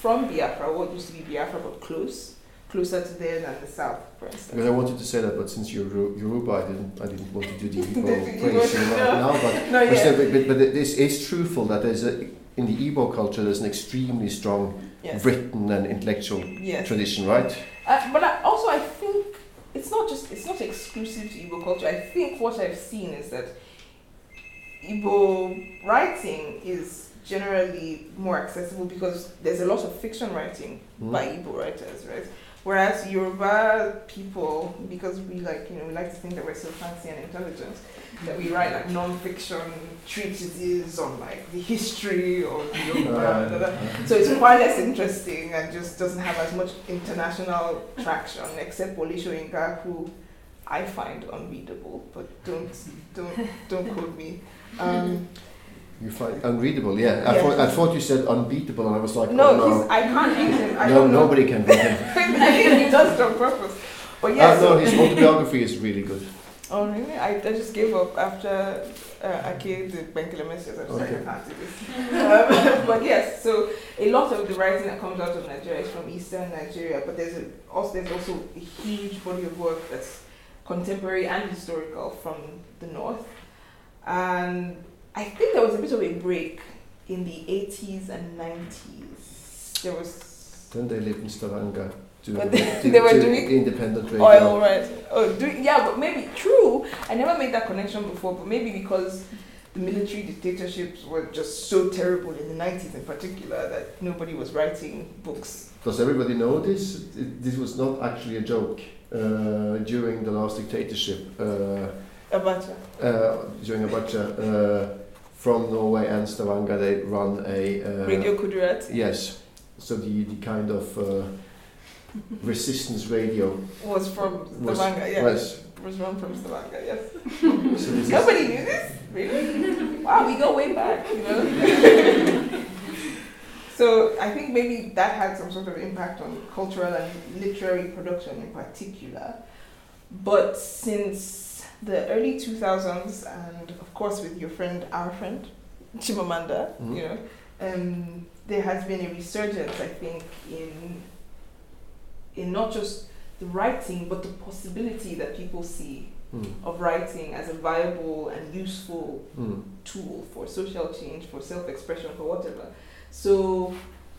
from Biafra, what used to be Biafra, but close, closer to there than the south, for instance. Because I wanted to say that, but since you're Ru- Yoruba, I didn't, I didn't want to do the [laughs] Igbo Igbo, right no. now. But, [laughs] No, but, yeah, but, but, but this is truthful that there's a, in the Igbo culture, there's an extremely strong yes, written and intellectual yes. tradition, right? Uh, but I, also, I think it's not just it's not exclusive to Igbo culture. I think what I've seen is that Igbo writing is generally more accessible because there's a lot of fiction writing Mm. by Igbo writers, right? Whereas Yoruba people, because we like, you know, we like to think that we're so fancy and intelligent, that we write like non-fiction treatises on like the history of Yoruba. blah, blah, blah. So it's far less interesting and just doesn't have as much international traction, except Wole Soyinka, who I find unreadable, but don't don't don't [laughs] quote me. Um, You find unreadable, yeah. I Yeah. thought I thought you said unbeatable, and I was like, no, oh, no, he's, I can't read him. I no, don't know. nobody can beat him. [laughs] I think he does it on purpose. But Yeah, yes. no, his [laughs] autobiography is really good. Oh really? I, I just gave up after uh, Ake did Benkele messages. I was like, I Okay. can't do this. um, [laughs] but yes, so a lot of the writing that comes out of Nigeria is from Eastern Nigeria, but there's a, also there's also a huge body of work that's contemporary and historical from the north. And I think there was a bit of a break in the 80s and 90s. There was Then they lived in Stavanger. To, But they- to- [laughs] they were to doing independent radio. oil, right? Oh, doing yeah, but maybe true. I never made that connection before, but maybe because the military dictatorships were just so terrible in the nineties, in particular, that nobody was writing books. Does everybody know this? It, this was not actually a joke. Uh, during the last dictatorship, uh, Abacha. uh, during Abacha, uh, from Norway and Stavanger, they run a uh, Radio Kudirat Yes, so the, the kind of uh, resistance radio was from Stavanger. Yeah, was was run from Stavanger. Yes. so Nobody knew this. Really? Wow, we go way back. You know. [laughs] So I think maybe that had some sort of impact on cultural and literary production in particular. But since the early 2000s, and of course with your friend, our friend, Chimamanda, Mhm. you know, um, there has been a resurgence, I think, in in not just the writing, but the possibility that people see Hmm, of writing as a viable and useful hmm, tool for social change, for self expression, for whatever. So,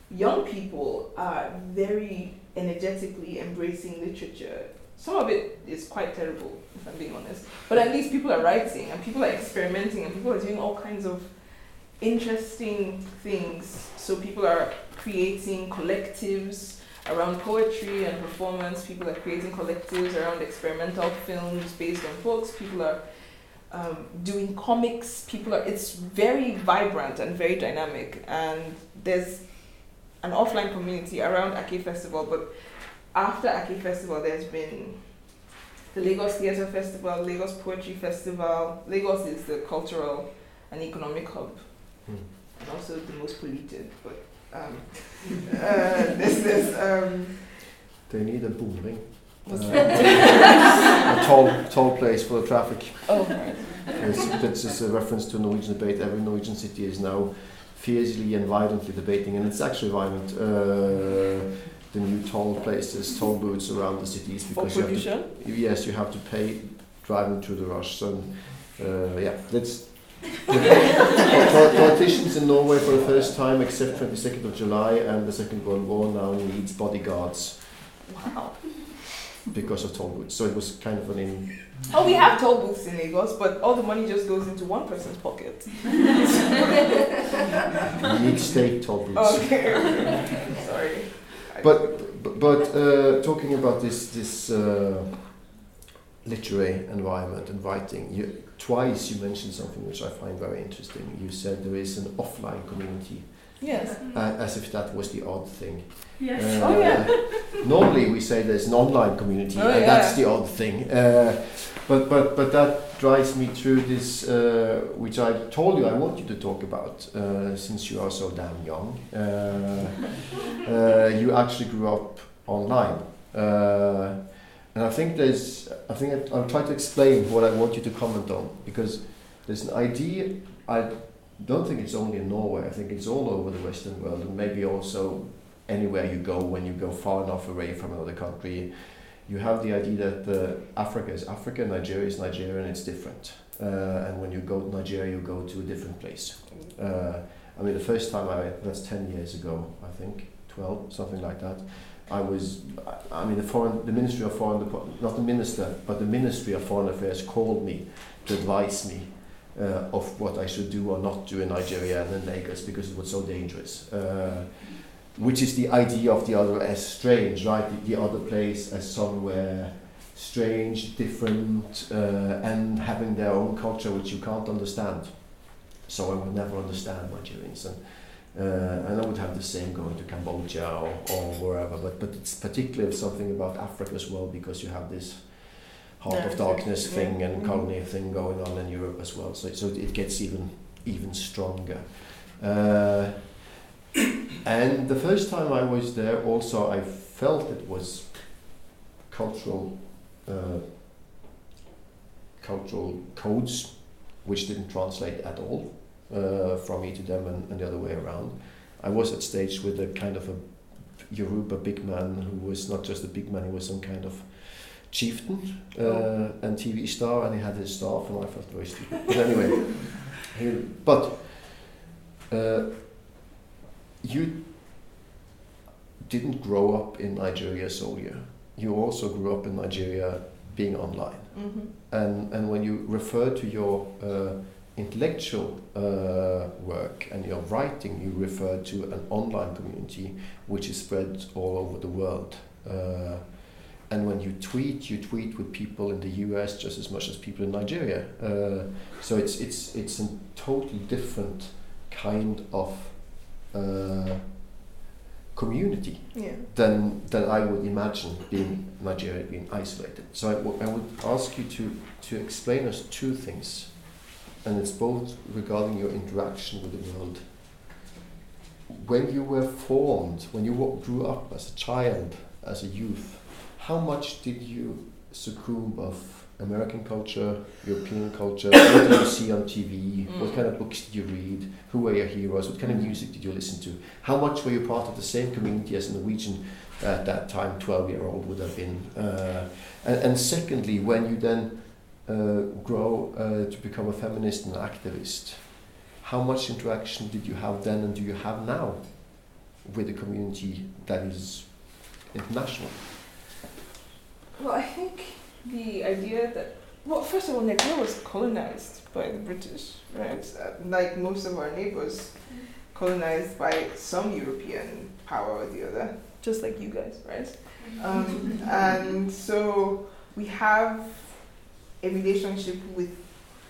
young people are very energetically embracing literature. Some of it is quite terrible, if I'm being honest. But at least people are writing and people are experimenting and people are doing all kinds of interesting things. So, people are creating collectives around poetry and performance. People are creating collectives around experimental films based on books. People are um, doing comics. People are. It's very vibrant and very dynamic. And there's an offline community around Ake Festival. But after Ake Festival, there's been the Lagos Theatre Festival, Lagos Poetry Festival. Lagos is the cultural and economic hub, hmm. and also the most polluted. But um, uh, this is um, They need a booming. what's Uh, [laughs] a toll, toll place for the traffic. Oh, right. It's, that's just a reference to a Norwegian debate. Every Norwegian city is now fiercely and violently debating, and it's actually violent. Uh, the new toll places, toll booths around the cities For because you have to pollution. Yes, you have to pay driving through the rush. So, uh, yeah, that's. Pol- Politicians in Norway, for the first time, except 22nd of July and the Second World War, now needs bodyguards Wow. because of toll booths. So it was kind of an in. Oh, we have toll booths in Lagos, but all the money just goes into one person's pocket. [laughs] unique state toll booths. Okay. Sorry. But but, but uh, talking about this this uh, literary environment and writing, you, twice you mentioned something which I find very interesting. You said there is an offline community, yes. uh, as if that was the odd thing. Yes. Uh, Oh, yeah. [laughs] Normally we say there's an online community, Oh, and yeah. that's the odd thing. Uh, but but but that drives me through this, uh, which I told you I want you to talk about, uh, since you are so damn young. Uh, [laughs] uh, you actually grew up online. And I think there's, I think I'll try to explain what I want you to comment on because there's an idea. I don't think it's only in Norway. I think it's all over the Western world and maybe also anywhere you go when you go far enough away from another country. You have the idea that uh, Africa is Africa, Nigeria is Nigeria, and it's different. Uh, and when you go to Nigeria, you go to a different place. Uh, I mean, the first time I, that's 10 years ago, I think, 12, something like that. I was, I mean, the foreign, the Ministry of Foreign, not the minister, but the Ministry of Foreign Affairs called me to advise me uh, of what I should do or not do in Nigeria and in Lagos because it was so dangerous. Uh, which is the idea of the other as strange, right? The, the other place as somewhere strange, different, uh, and having their own culture which you can't understand. So I would never understand Nigerians. And, uh, and I would have the same going to Cambodia or, or wherever, but, but it's particularly something about Africa as well because you have this heart of darkness thing and colony thing going on in Europe as well. So, so it gets even even stronger. Uh, [coughs] and the first time I was there, also I felt it was cultural uh, cultural codes which didn't translate at all uh, from me to them and, and, the other way around. I was at stage with a kind of a Yoruba big man who was not just a big man, he was some kind of chieftain uh, oh. and TV star, and he had his staff, and I felt very stupid. But anyway, [laughs] he, but uh, you didn't grow up in Nigeria solely. You also grew up in Nigeria being online. Mm-hmm. And, and when you refer to your uh, intellectual uh, work and your writing, you refer to an online community which is spread all over the world. Uh, and when you tweet, you tweet with people in the US just as much as people in Nigeria. Uh, so it's, it's, it's a totally different kind of uh, community yeah. than than I would imagine being Nigeria being isolated. So I, w- I would ask you to to explain us two things, and it's both regarding your interaction with the world. When you were formed, when you grew up as a child, as a youth, how much did you succumb of American culture, European culture? what did you see on TV? Mm. What kind of books did you read? Who were your heroes? What kind of music did you listen to? How much were you part of the same community as a Norwegian at that time, 12 year old would have been? Uh, and, and, secondly, when you then grow uh, to become a feminist and activist, how much interaction did you have then and do you have now with a community that is international? Well, I think the idea that well, first of all, Nigeria was colonized by the British, right? Uh, like most of our neighbors, colonized by some European power or the other, just like you guys, right? Um, and so we have a relationship with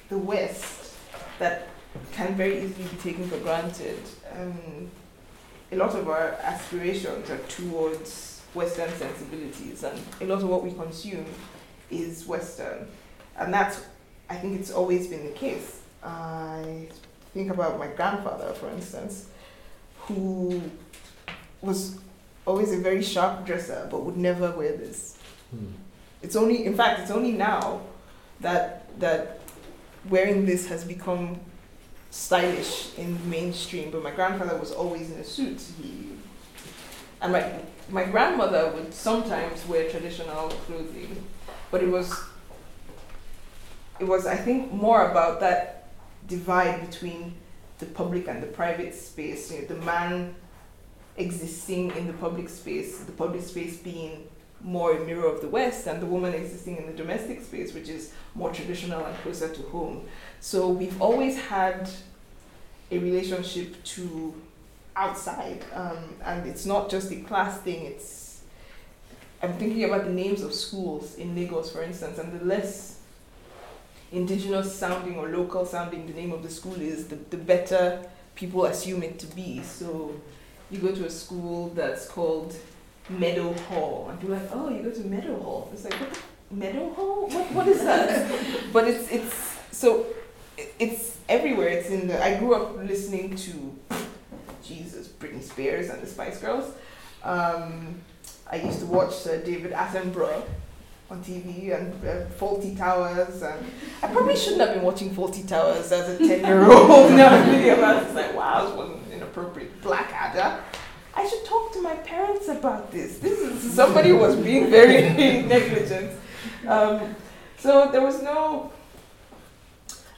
the West that can very easily be taken for granted. Um, a lot of our aspirations are towards Western sensibilities, and a lot of what we consume is Western. And that's, I think it's always been the case. I think about my grandfather, for instance, who was always a very sharp dresser but would never wear this. Hmm. It's only, in fact, it's only now that that wearing this has become stylish in mainstream. But my grandfather was always in a suit. He, and my my grandmother would sometimes wear traditional clothing, but it was it was I think more about that divide between the public and the private space. You know, the man existing in the public space, the public space being more a mirror of the West, and the woman existing in the domestic space, which is more traditional and closer to home. So we've always had a relationship to outside, um, and it's not just a class thing. It's I'm thinking about the names of schools in Lagos, for instance, and the less indigenous sounding or local sounding the name of the school is, the, the better people assume it to be. So you go to a school that's called Meadow Hall, and people are like, oh, you go to Meadow Hall. It's like, what? Meadow Hall? What, what is that? [laughs] but it's, it's, so it's everywhere. It's in the, I grew up listening to, Jesus, Britney Spears and the Spice Girls. Um, I used to watch David Attenborough on TV and uh, Fawlty Towers. And I probably shouldn't have been watching Fawlty Towers as a 10 year old. [laughs] now I'm thinking about like, wow, this wasn't inappropriate. Blackadder. I should talk to my parents about this. This is somebody was being very [laughs] negligent. Um, so there was no.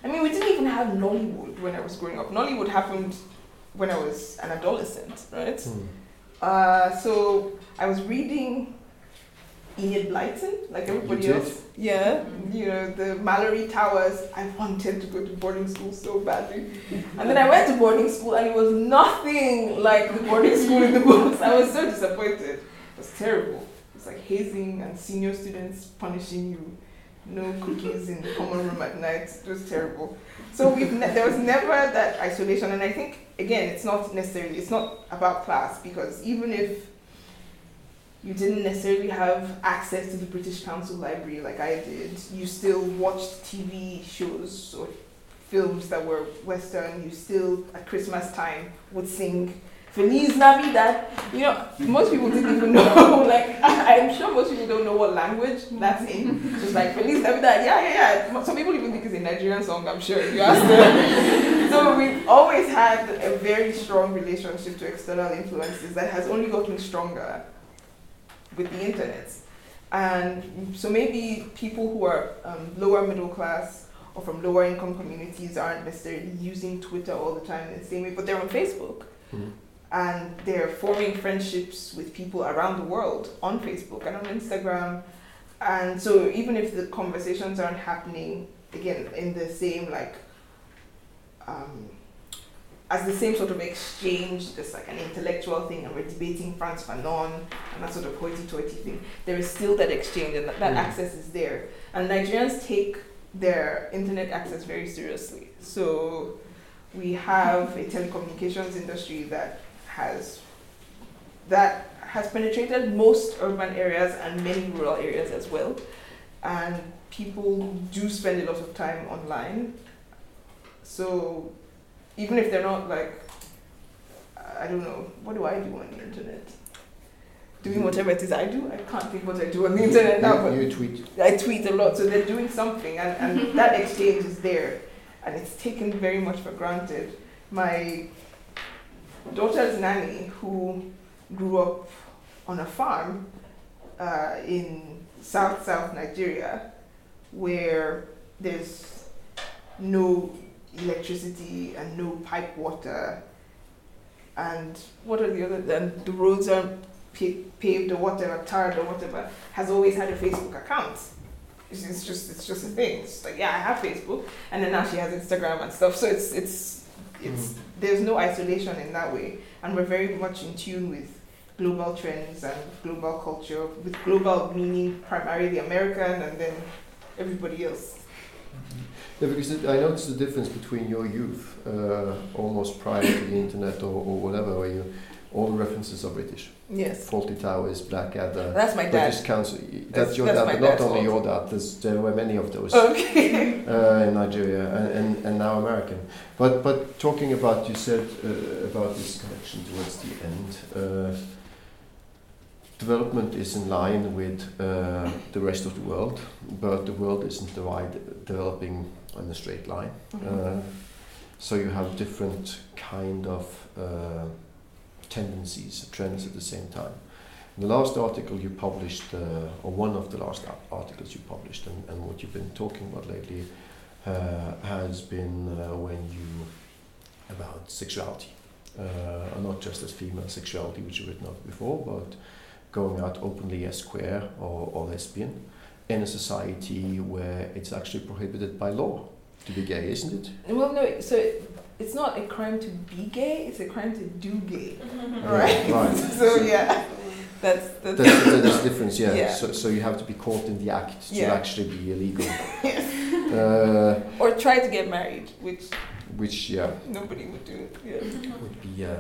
I mean, we didn't even have Nollywood when I was growing up. Nollywood happened when I was an adolescent, right? Hmm. Uh, so I was reading Enid Blyton, like everybody did? else. Yeah, mm-hmm. you know, the Malory Towers. I wanted to go to boarding school so badly. And then I went to boarding school and it was nothing like the boarding school in the [laughs] books. I was so disappointed. It was terrible. It's like hazing and senior students punishing you. No cookies in the common room at night. It was terrible. So we've ne- there was never that isolation, and I think again, it's not necessarily it's not about class because even if you didn't necessarily have access to the British Council Library like I did, you still watched TV shows or films that were Western. You still at Christmas time would sing Feliz Navidad. You know, most people didn't even [laughs] know. Like [laughs] I'm sure most people don't know what language that's mm-hmm. in. Just like Feliz Navidad, yeah, yeah, yeah. Some people even think it's a Nigerian song. I'm sure if you ask them. [laughs] so we've always had a very strong relationship to external influences that has only gotten stronger with the internet. And so maybe people who are um, lower middle class or from lower income communities aren't necessarily using Twitter all the time in the same way, but they're on Facebook Hmm. and they're forming friendships with people around the world on Facebook and on Instagram. And so even if the conversations aren't happening again in the same like um, as the same sort of exchange, just like an intellectual thing, and we're debating Frantz Fanon and that sort of hoity-toity thing. There is still that exchange, and that, that Mm. access is there. And Nigerians take their internet access very seriously. So we have a telecommunications industry that has that has penetrated most urban areas and many rural areas as well. And people do spend a lot of time online. So even if they're not like I don't know, what do I do on the internet? Doing whatever it is I do. I can't think what I do on the internet now, but You, you tweet. I tweet a lot, so they're doing something, and, and [laughs] that exchange is there, and it's taken very much for granted. My daughter's nanny, who grew up on a farm uh, in South South Nigeria, where there's no electricity and no pipe water, and what are the other? And the roads aren't pa- paved or whatever, tarred or whatever, has always had a Facebook account. It's, it's just it's just a thing. It's like yeah, I have Facebook, and then now she has Instagram and stuff. So it's it's it's mm-hmm. there's no isolation in that way, and we're very much in tune with global trends and global culture. With global meaning primarily American, and then everybody else. Yeah, because I noticed the difference between your youth, uh, almost prior to the internet or, or whatever, where you all the references are British. Yes, Fawlty Towers, Blackadder, that's my dad. British Council. That's, That's- your that's dad, but not only fault. your dad. There's, there were many of those Okay. [laughs] uh, in Nigeria and, and, and now American. But but talking about you said uh, about this connection towards the end. Uh, development is in line with uh, the rest of the world, but the world isn't developing on a straight line. Mhm. Uh, so you have different kind of uh, tendencies, trends at the same time. The last article you published, uh, or one of the last articles you published, and, and what you've been talking about lately, uh, has been uh, when you about sexuality, uh, and not just as female sexuality, which you've written of before, but going out openly as queer or, or lesbian in a society where it's actually prohibited by law to be gay, isn't it? Well, no. So it's not a crime to be gay; it's a crime to do gay. Yeah, Right. right. [laughs] so yeah, that's that's. That's, that's the difference, yeah. Yeah. So, so you have to be caught in the act to Yeah. actually be illegal. [laughs] uh, or try to get married, which which, yeah, nobody would do. Yeah. would be. Uh,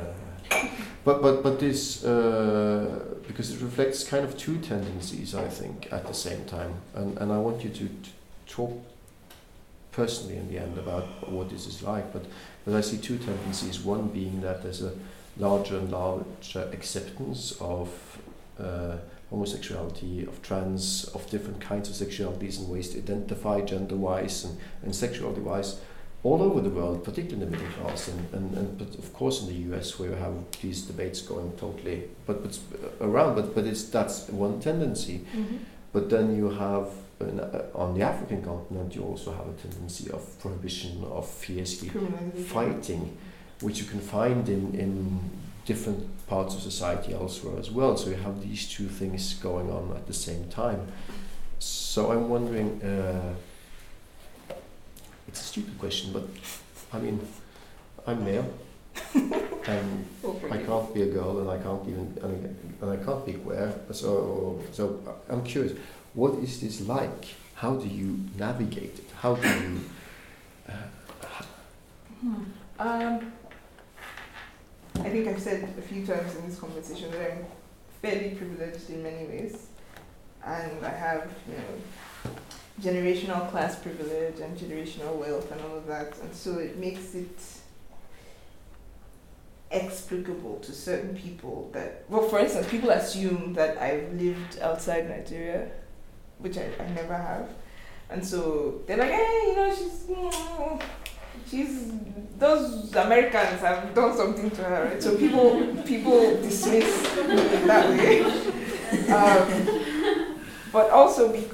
but but but this uh, because it reflects kind of two tendencies, I think, at the same time, and and I want you to, to talk personally in the end about what this is like. But but I see two tendencies. One being that there's a larger and larger acceptance of uh, homosexuality, of trans, of different kinds of sexualities and ways to identify gender wise and, and sexuality wise all over the world, particularly in the middle class, and, and, and but of course in the US where you have these debates going totally, but, but around, but, but it's that's one tendency. But then you have uh, on the African continent, you also have a tendency of prohibition of fiercely fighting, which you can find in, in different parts of society elsewhere as well. So you have these two things going on at the same time. So I'm wondering. Uh, it's a stupid question, but I mean, I'm male, [laughs] and I can't be a girl, and I can't even, I mean, and I can't be queer. So, so I'm curious, what is this like? How do you navigate it? How do you? Uh, Hmm. Um, I think I've said a few times in this conversation that I'm fairly privileged in many ways, and I have you know generational class privilege and generational wealth and all of that, and so it makes it explicable to certain people that well for instance people assume that I've lived outside Nigeria which I, I never have. And so they're like hey you know she's mm, she's those Americans have done something to her. Right so people people dismiss that way. [laughs] Um, but also be,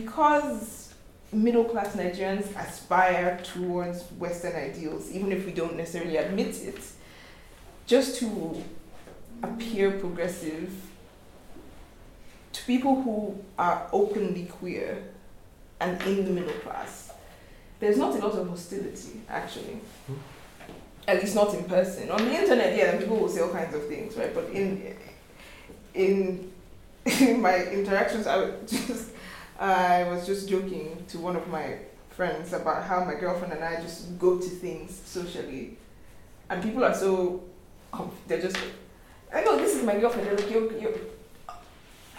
because middle class Nigerians aspire towards Western ideals, even if we don't necessarily admit it, just to appear progressive to people who are openly queer and in the middle class, there's not a lot of hostility actually. Hmm. At least not in person. On the internet, yeah, people will say all kinds of things, right? But in in [laughs] in my interactions, I would [laughs] just I was just joking to one of my friends about how my girlfriend and I just go to things socially, and people are so they're just I know this is my girlfriend. They're like you you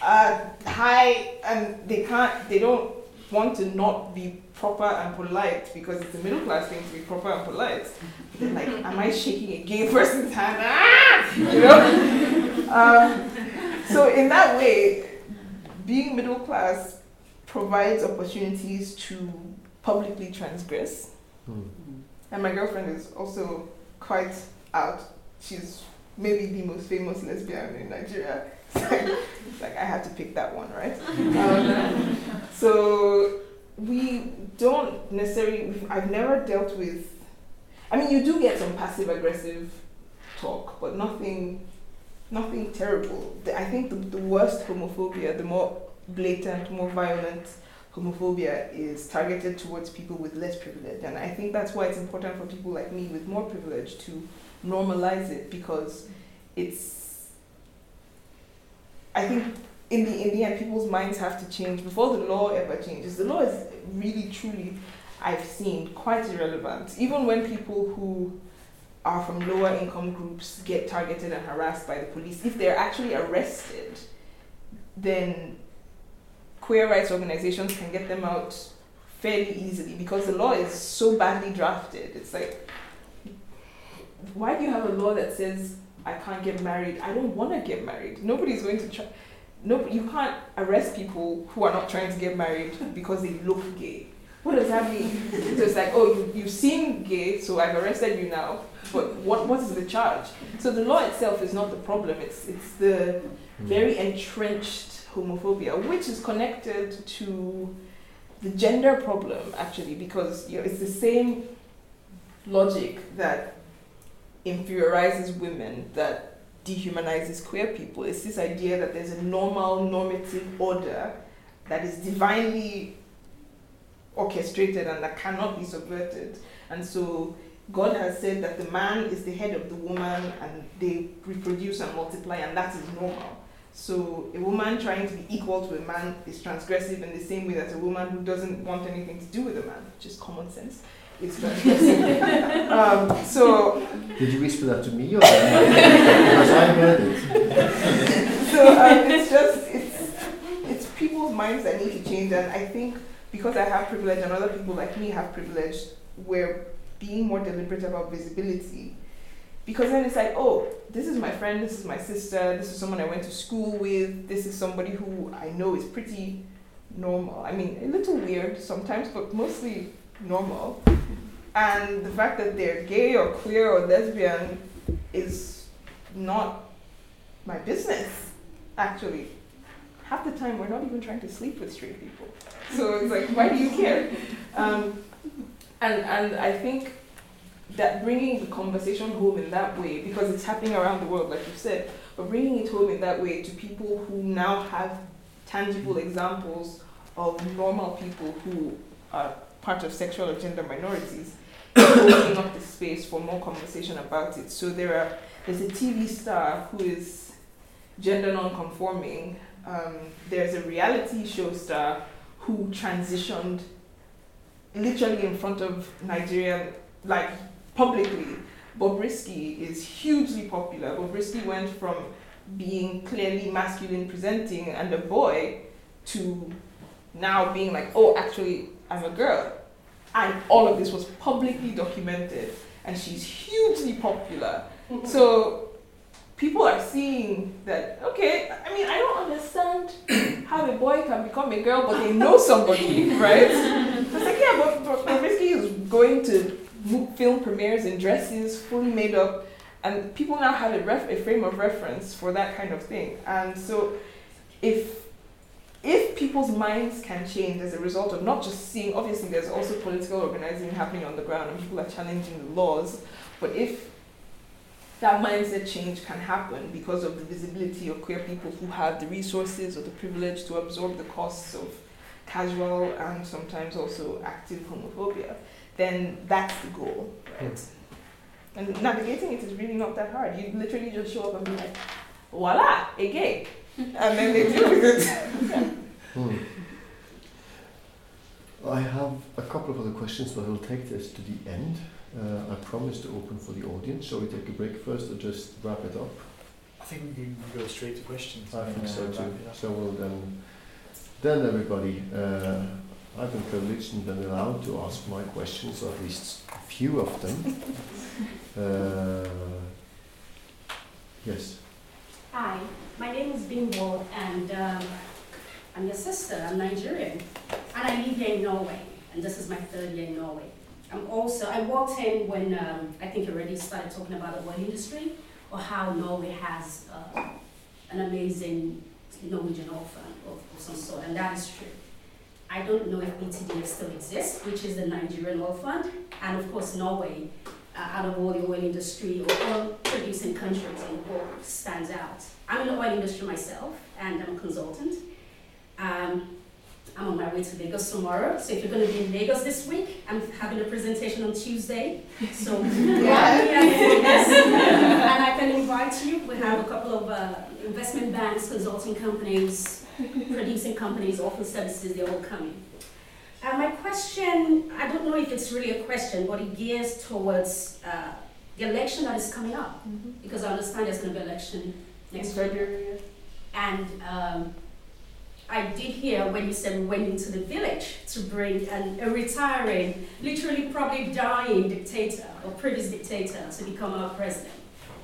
uh hi, and they can't they don't want to not be proper and polite because it's a middle class thing to be proper and polite. They're like, am I shaking a gay person's hand? Ah! You know. [laughs] um, so in that way, being middle class provides opportunities to publicly transgress. hmm. And my girlfriend is also quite out. She's maybe the most famous lesbian in Nigeria. [laughs] It's like, it's like I had to pick that one, right? Um, so we don't necessarily. I've never dealt with. I mean, you do get some passive aggressive talk, but nothing, nothing terrible. I think the, the worst homophobia, the more blatant, more violent homophobia is targeted towards people with less privilege. And I think that's why it's important for people like me with more privilege to normalize it because it's I think in the in the end people's minds have to change before the law ever changes. The law is really truly I've seen quite irrelevant. Even when people who are from lower income groups get targeted and harassed by the police, if they're actually arrested, then queer rights organizations can get them out fairly easily because the law is so badly drafted. It's like, why do you have a law that says I can't get married? I don't want to get married. Nobody's going to try. No, you can't arrest people who are not trying to get married because they look gay. What does that mean? so it's like, oh, you, you seem gay, so I've arrested you now. But what what is the charge? So the law itself is not the problem. It's it's the very entrenched homophobia, which is connected to the gender problem actually, because you know, it's the same logic that inferiorizes women that dehumanizes queer people. It's this idea that there's a normal normative order that is divinely orchestrated and that cannot be subverted. And so God has said that the man is the head of the woman and they reproduce and multiply and that is normal. So a woman trying to be equal to a man is transgressive in the same way that a woman who doesn't want anything to do with a man, which is common sense, is transgressive. [laughs] um, so Did you whisper that to me or because I heard it? so um, it's just it's it's people's minds that need to change and I think because I have privilege and other people like me have privilege we're being more deliberate about visibility because then it's like, oh, this is my friend, this is my sister, this is someone I went to school with, this is somebody who I know is pretty normal. I mean, a little weird sometimes, but mostly normal. And the fact that they're gay or queer or lesbian is not my business, actually. Half the time, we're not even trying to sleep with straight people. So it's like, why do you care? Um, and, and I think that bringing the conversation home in that way, because it's happening around the world, like you said, but bringing it home in that way to people who now have tangible examples of normal people who are part of sexual or gender minorities, [coughs] opening up the space for more conversation about it. So there are there's a TV star who is gender non-conforming. Um, there's a reality show star who transitioned literally in front of Nigerian, like publicly. Bobrisky is hugely popular. Bobrisky went from being clearly masculine presenting and a boy to now being like, oh, actually, I'm a girl. And all of this was publicly documented, and she's hugely popular. Mm-hmm. So people are seeing that, okay, I mean, I don't understand [clears throat] how a boy can become a girl, but they know somebody, [laughs] right? So it's like, yeah, but, but Bobrisky is going to film premieres in dresses, fully made up, and people now have a, ref- a frame of reference for that kind of thing. And so, if if people's minds can change as a result of not just seeing, obviously, there's also political organizing happening on the ground, and people are challenging the laws. But if that mindset change can happen because of the visibility of queer people who have the resources or the privilege to absorb the costs of casual and sometimes also active homophobia, then that's the goal, right? And navigating it is really not that hard. You literally just show up and be like, voila, a [laughs] gay. and then they deal with it. Hmm. [laughs] I have a couple of other questions, but I'll take this to the end. Uh, I promise to open for the audience. Shall we take a break first or just wrap it up? I think we can go straight to questions. I think so too. it. So we'll then, then everybody, uh, I've been privileged and been allowed to ask my questions, or at least a few of them. [laughs] uh, yes. Hi, my name is Bimbo, and um, I'm your sister. I'm Nigerian, and I live here in Norway, and this is my third year in Norway. I'm also I walked in when um, I think you already started talking about the oil industry or how Norway has uh, an amazing Norwegian offer of, of some sort, and that is true. I don't know if ETDF still exists, which is the Nigerian oil fund, and of course Norway uh, out of all the oil industry or oil producing countries in the world stands out. I'm in the oil industry myself and I'm a consultant. Um, I'm on my way to Lagos tomorrow, so if you're going to be in Lagos this week, I'm having a presentation on Tuesday. So [laughs] Yeah. and I can invite you. We have a couple of uh, investment banks, consulting companies, producing companies, offer services. They're all coming. Uh, my question, I don't know if it's really a question, but it gears towards uh, the election that is coming up, because I understand there's going to be election next Next year. February. And um, I did hear when you said we went into the village to bring an, a retiring, literally probably dying dictator or previous dictator to become our president.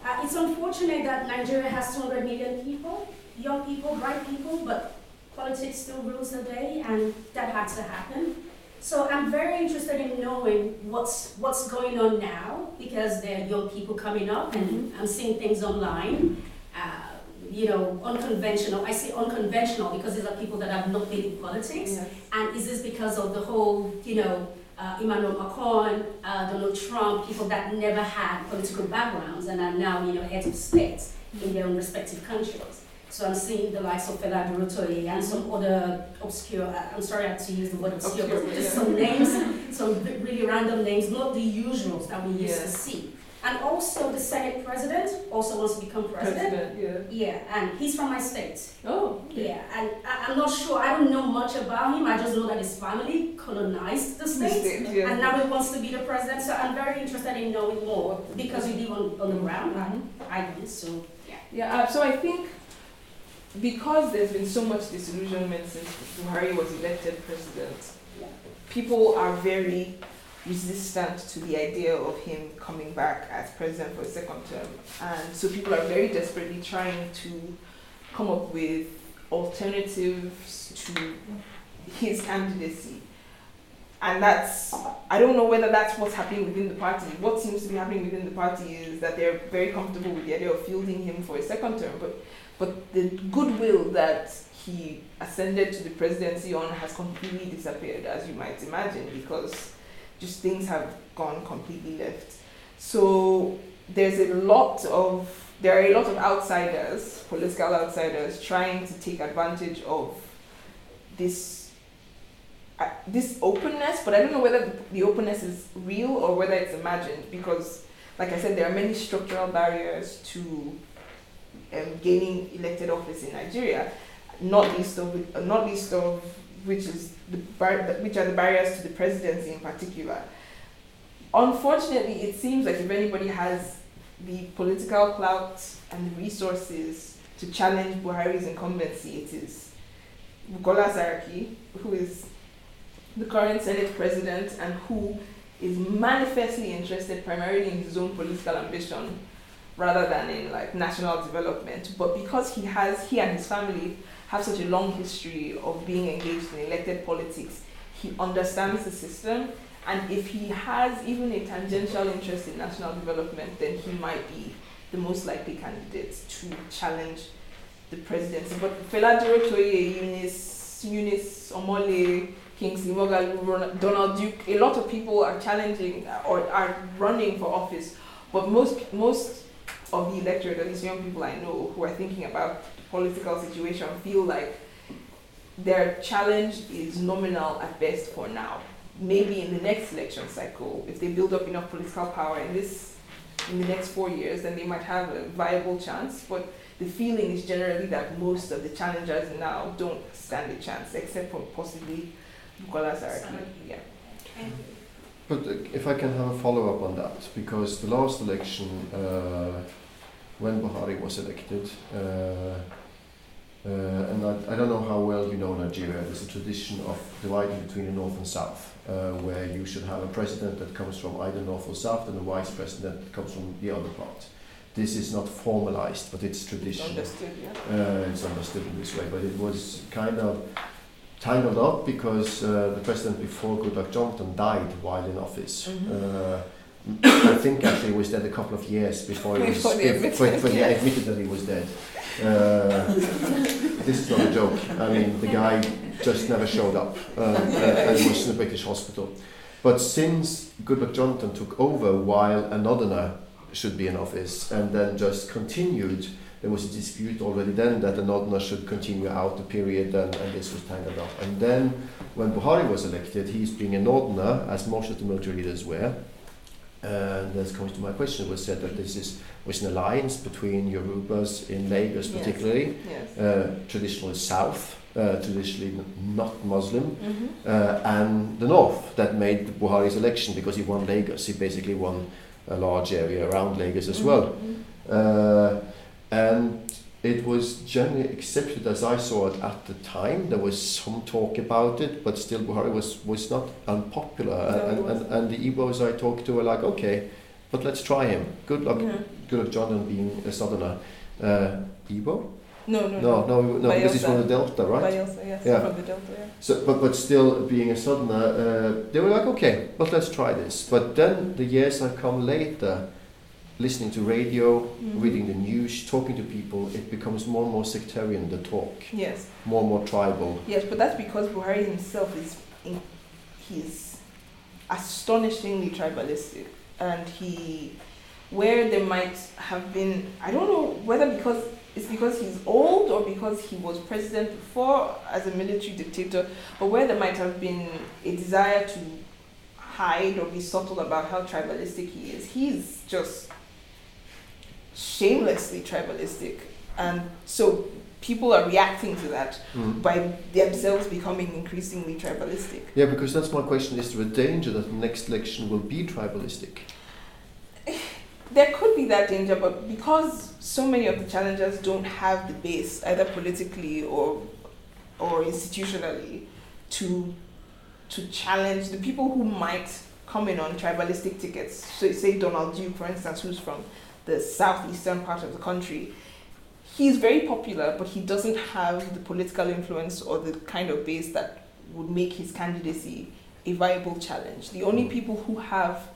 Uh, it's unfortunate that Nigeria has 200 million people, young people, bright people, but politics still rules the day, and that had to happen. So I'm very interested in knowing what's what's going on now because there are young people coming up, and I'm seeing things online. Uh, you know, unconventional. I say unconventional because these are people that have not been in politics. Yes. And is this because of the whole, you know, uh, Emmanuel Macron, uh, Donald Trump, people that never had political backgrounds and are now, you know, heads of states in their own respective countries? So I'm seeing the likes of Fela Durotoye and some other obscure, uh, I'm sorry I have to use the word obscure, Obscure, but just yeah. some names, [laughs] some really random names, not the usuals that we used to see. And also the Senate president also wants to become president. President, yeah. Yeah, and he's from my state. Oh, Yeah, and I, I'm not sure, I don't know much about him, I just know that his family colonized the The state. state, yeah. And now he wants to be the president, so I'm very interested in knowing more because you live on, on the ground. Mhm. I, I don't, so yeah. Yeah, uh, so I think because there's been so much disillusionment since Buhari was elected president, people are very resistant to the idea of him coming back as president for a second term. And so people are very desperately trying to come up with alternatives to his candidacy. And that's, I don't know whether that's what's happening within the party. What seems to be happening within the party is that they're very comfortable with the idea of fielding him for a second term. But, but the goodwill that he ascended to the presidency on has completely disappeared, as you might imagine, because just things have gone completely left. So there's a lot of there are a lot of outsiders, political outsiders, trying to take advantage of this uh, this openness. But I don't know whether the, the openness is real or whether it's imagined, because, like I said, there are many structural barriers to um, gaining elected office in Nigeria. Not least of not least of which is the bar- which are the barriers to the presidency in particular. Unfortunately, it seems like if anybody has the political clout and the resources to challenge Buhari's incumbency, it is Bukola Saraki, who is the current Senate president and who is manifestly interested primarily in his own political ambition rather than in like national development. But because he has he and his family have such a long history of being engaged in elected politics, he understands the system. And if he has even a tangential interest in national development, then he might be the most likely candidate to challenge the presidency. But Fela Durotoye, Eunice, Eunice Omole, Kingsley Moghalu, Donald Duke, a lot of people are challenging uh, or are running for office. But most most of the electorate, at least young people I know who are thinking about the political situation feel like their challenge is nominal at best for now. Maybe in the next election cycle, if they build up enough political power in this in the next four years, then they might have a viable chance. But the feeling is generally that most of the challengers now don't stand a chance, except for possibly Bukola Saraki. Yeah. But uh, if I can have a follow up on that, because the last election, uh, when Buhari was elected, uh, uh, and I, I don't know how well you know Nigeria. There's a tradition of dividing between the north and south, uh, where you should have a president that comes from either north or south and a vice president that comes from the other part. This is not formalized, but it's tradition. Understood, yeah. Uh, it's understood in this way, but it was kind of tangled up because uh, the president before Goodluck Jonathan died while in office. Mhm. Uh, I think actually he was dead a couple of years before he was Before they admitted, before, before he admitted that he was dead. Uh, this is not a joke. I mean, the guy just never showed up uh, uh, and was in a British hospital. But since Goodluck Jonathan took over while Yar'Adua should be in office and then just continued, there was a dispute already then that Yar'Adua should continue out the period and, and this was tangled up. And then when Buhari was elected, he's being a northerner, as most of the military leaders were. And this comes to my question, it was said that this is was an alliance between Yorubas in Lagos particularly, Yes. uh, traditionally south, uh, traditionally not Muslim, Mm-hmm. uh, and the north that made Buhari's election because he won Lagos. He basically won a large area around Lagos as well. Uh, and it was generally accepted as I saw it at the time. There was some talk about it, but still Buhari was, was not unpopular. No, and, and, and the Igbos I talked to were like, okay, but let's try him. Good luck, Yeah. good luck Jonathan being a southerner. Uh, Igbo? No, no, No, no, no, because he's from the Delta, right? Bayelsa, yes, Yeah. from the Delta, yeah. So, but, but still being a southerner, uh, they were like, okay, but let's try this. But then the years have come later, listening to radio, Mhm. reading the news, talking to people, it becomes more and more sectarian, the talk, Yes, more and more tribal. yes, but that's because Buhari himself is, in, he's astonishingly tribalistic, and he, where there might have been, I don't know whether because it's because he's old or because he was president before as a military dictator, but where there might have been a desire to hide or be subtle about how tribalistic he is, he's just shamelessly tribalistic, and so people are reacting to that Mm. by themselves becoming increasingly tribalistic. Yeah, because that's my question. Is there a danger that the next election will be tribalistic? [sighs] There could be that danger, but because so many of the challengers don't have the base, either politically or or institutionally, to to challenge the people who might come in on tribalistic tickets. So say Donald Duke, for instance, who's from the southeastern part of the country. He's very popular, but he doesn't have the political influence or the kind of base that would make his candidacy a viable challenge. The only people who have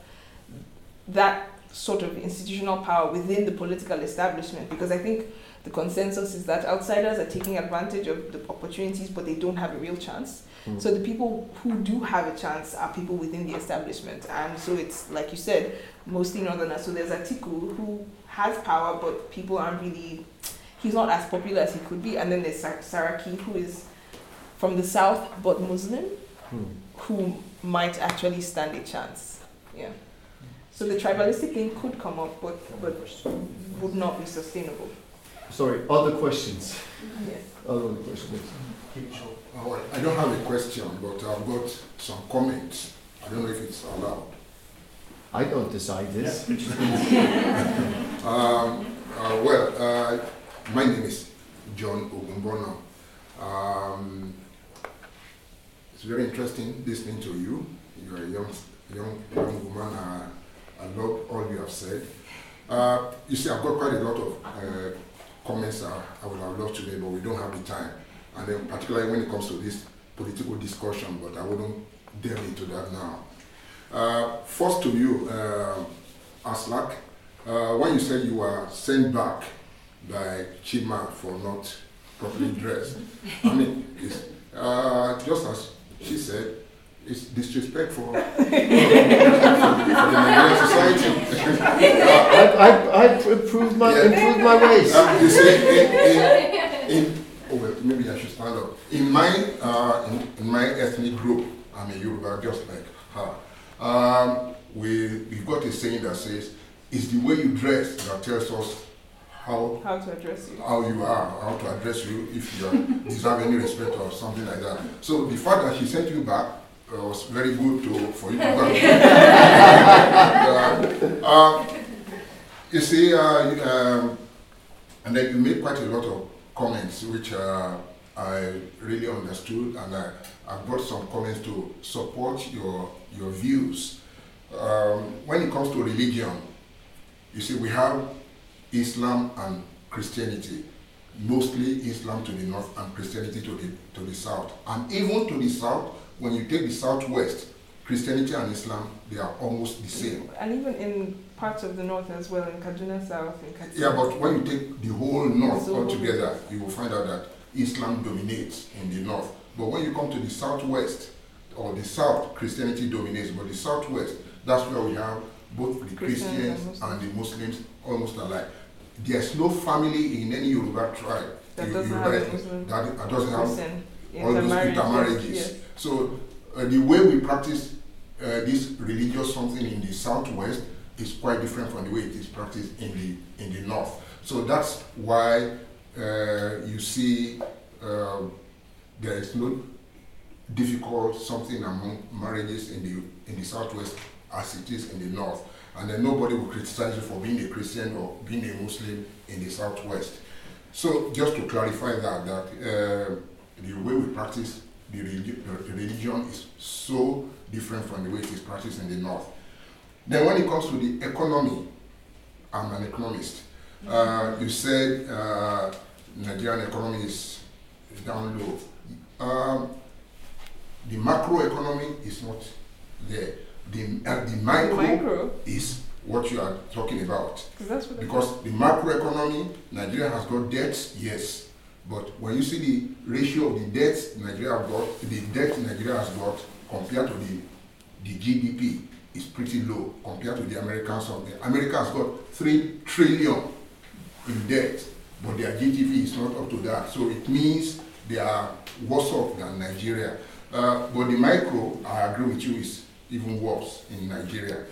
that sort of institutional power within the political establishment, because I think the consensus is that outsiders are taking advantage of the opportunities, but they don't have a real chance. Mm. So the people who do have a chance are people within the establishment, and so it's like you said, mostly northerners. So there's Atiku who has power, but people aren't really. He's not as popular as he could be, and then there's Sar- Saraki who is from the south but Muslim, Hmm. who might actually stand a chance. Yeah. So the tribalistic thing could come up, but but would not be sustainable. Sorry, other questions? Yes. Other questions? Oh, well, I don't have a question, but I've got some comments. I don't know if it's allowed. I don't decide this. [laughs] Um, uh, well, uh, my name is John Ogunbono. Um, it's very interesting listening to you. You're a young, young, young woman. Uh, I love all you have said. Uh, you see, I've got quite a lot of uh, comments uh, I would have loved to make, but we don't have the time. And then, particularly when it comes to this political discussion, but I wouldn't delve into that now. Uh, first to you, uh, Aslak, uh, when you said you were sent back by Chima for not properly [laughs] dressed, I mean, it's, uh, just as she said, it's disrespectful [laughs] for, for the Nigerian society. I, I, I improved my, Yeah. improved my ways. Uh, you see, in, in, in, oh well, maybe I should stand up. In my, uh, in, in my ethnic group, I'm a Yoruba, just like her. Um, we, we've got a saying that says, it's the way you dress that tells us how How to address you? how you are, how to address you, if you [laughs] deserve any respect or something like that. So the fact that she sent you back uh, was very good to for you to [laughs] go. uh, uh, you see, uh, um, and then you made quite a lot of comments which uh, I really understood, and I, I brought some comments to support your your views. Um, when it comes to religion, you see, we have Islam and Christianity, mostly Islam to the north and Christianity to the to the south. And even to the south, when you take the southwest, Christianity and Islam they are almost the same. And even in parts of the north as well, in Kaduna South, in Katsina. Yeah, but when you take the whole north So- altogether, you will find out that Islam dominates in the north. But when you come to the southwest or the south, Christianity dominates. But the southwest, that's where we have both the Christians and Christians and the Muslims almost alike. There's no family in any Yoruba tribe that doesn't Yoruba have Muslim that that doesn't have all those intermarriages. yes. So uh, the way we practice uh, this religious something in the southwest is quite different from the way it is practiced in the in the north. So that's why uh, you see uh, there is no difficult something among marriages in the in the southwest as it is in the north, and then nobody will criticize you for being a Christian or being a Muslim in the southwest. So just to clarify that that uh, the way we practice the, religi- the religion is so different from the way it is practiced in the north. Then when it comes to the economy, I'm an economist. Uh, you said uh, Nigerian economy is down low. Um, the macro economy is not there. The, uh, the micro, Micro, is what you are talking about. 'cause that's what. Because the macroeconomy, Nigeria has got debts, yes. But when you see the ratio of the debts Nigeria has got, the debt Nigeria has got compared to the, the GDP is pretty low compared to the Americans. Something. America has got three trillion in debt, but their GDP is not up to that. So it means they are worse off than Nigeria. Uh, but the micro, I agree with you, is even worse in Nigeria.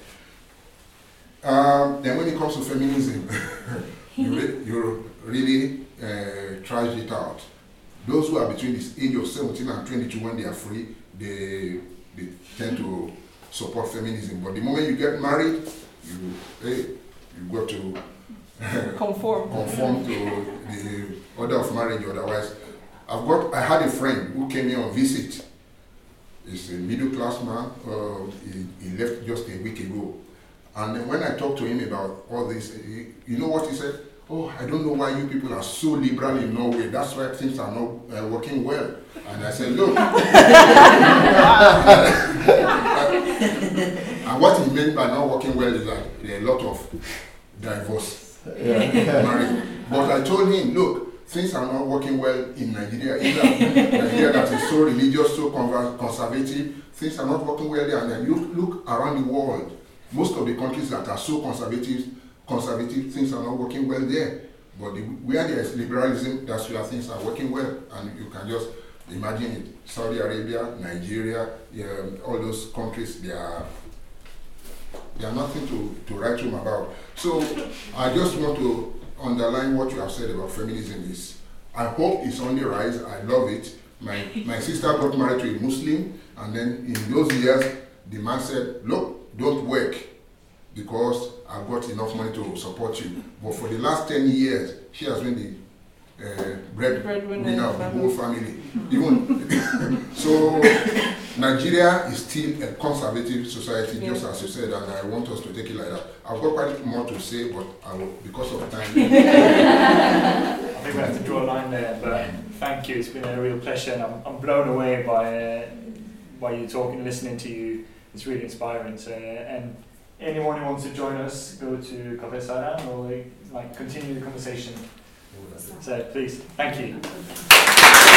Um, then when it comes to feminism, [laughs] you, re- you really uh, trashed it out. Those who are between the age of 17 and 22, when they are free, they, they tend to support feminism. But the moment you get married, you, hey, you got to [laughs] Conform. conform to the order of marriage otherwise i've got i had a friend who came here on visit He's a middle class man. Uh, he, he left just a week ago. And when I talked to him about all this, he, you know what he said? Oh, I don't know why you people are so liberal in Norway. That's why things are not uh, working well. And I said, look. [laughs] and what he meant by not working well is that there are a lot of divorce Yeah. marriage. But I told him, look, things are not working well in Nigeria either. [laughs] Nigeria that is so religious, so conservative, things are not working well there. And then you look around the world, most of the countries that are so conservative, conservative, things are not working well there. But the, where there is liberalism, that's where things are working well. And you can just imagine it. Saudi Arabia, Nigeria, um, all those countries, they are are nothing to, to write home about. So I just want to underline what you have said about feminism is I hope it's on the rise. I love it. My my sister got married to a Muslim and then in those years the man said, Look, don't work because I've got enough money to support you. But for the last 10 years, she has been the uh, bread Breadwinner winner of of the the whole family. Even [laughs] so, Nigeria is still a conservative society, just as you said, and I want us to take it like that. I've got quite a bit more to say, but I will, because of time. [laughs] I think we have to draw a line there, but thank you. It's been a real pleasure, and I'm, I'm blown away by uh, by you talking, listening to you. It's really inspiring. So, uh, and anyone who wants to join us, go to Cafe Saran or like continue the conversation. So please, thank you.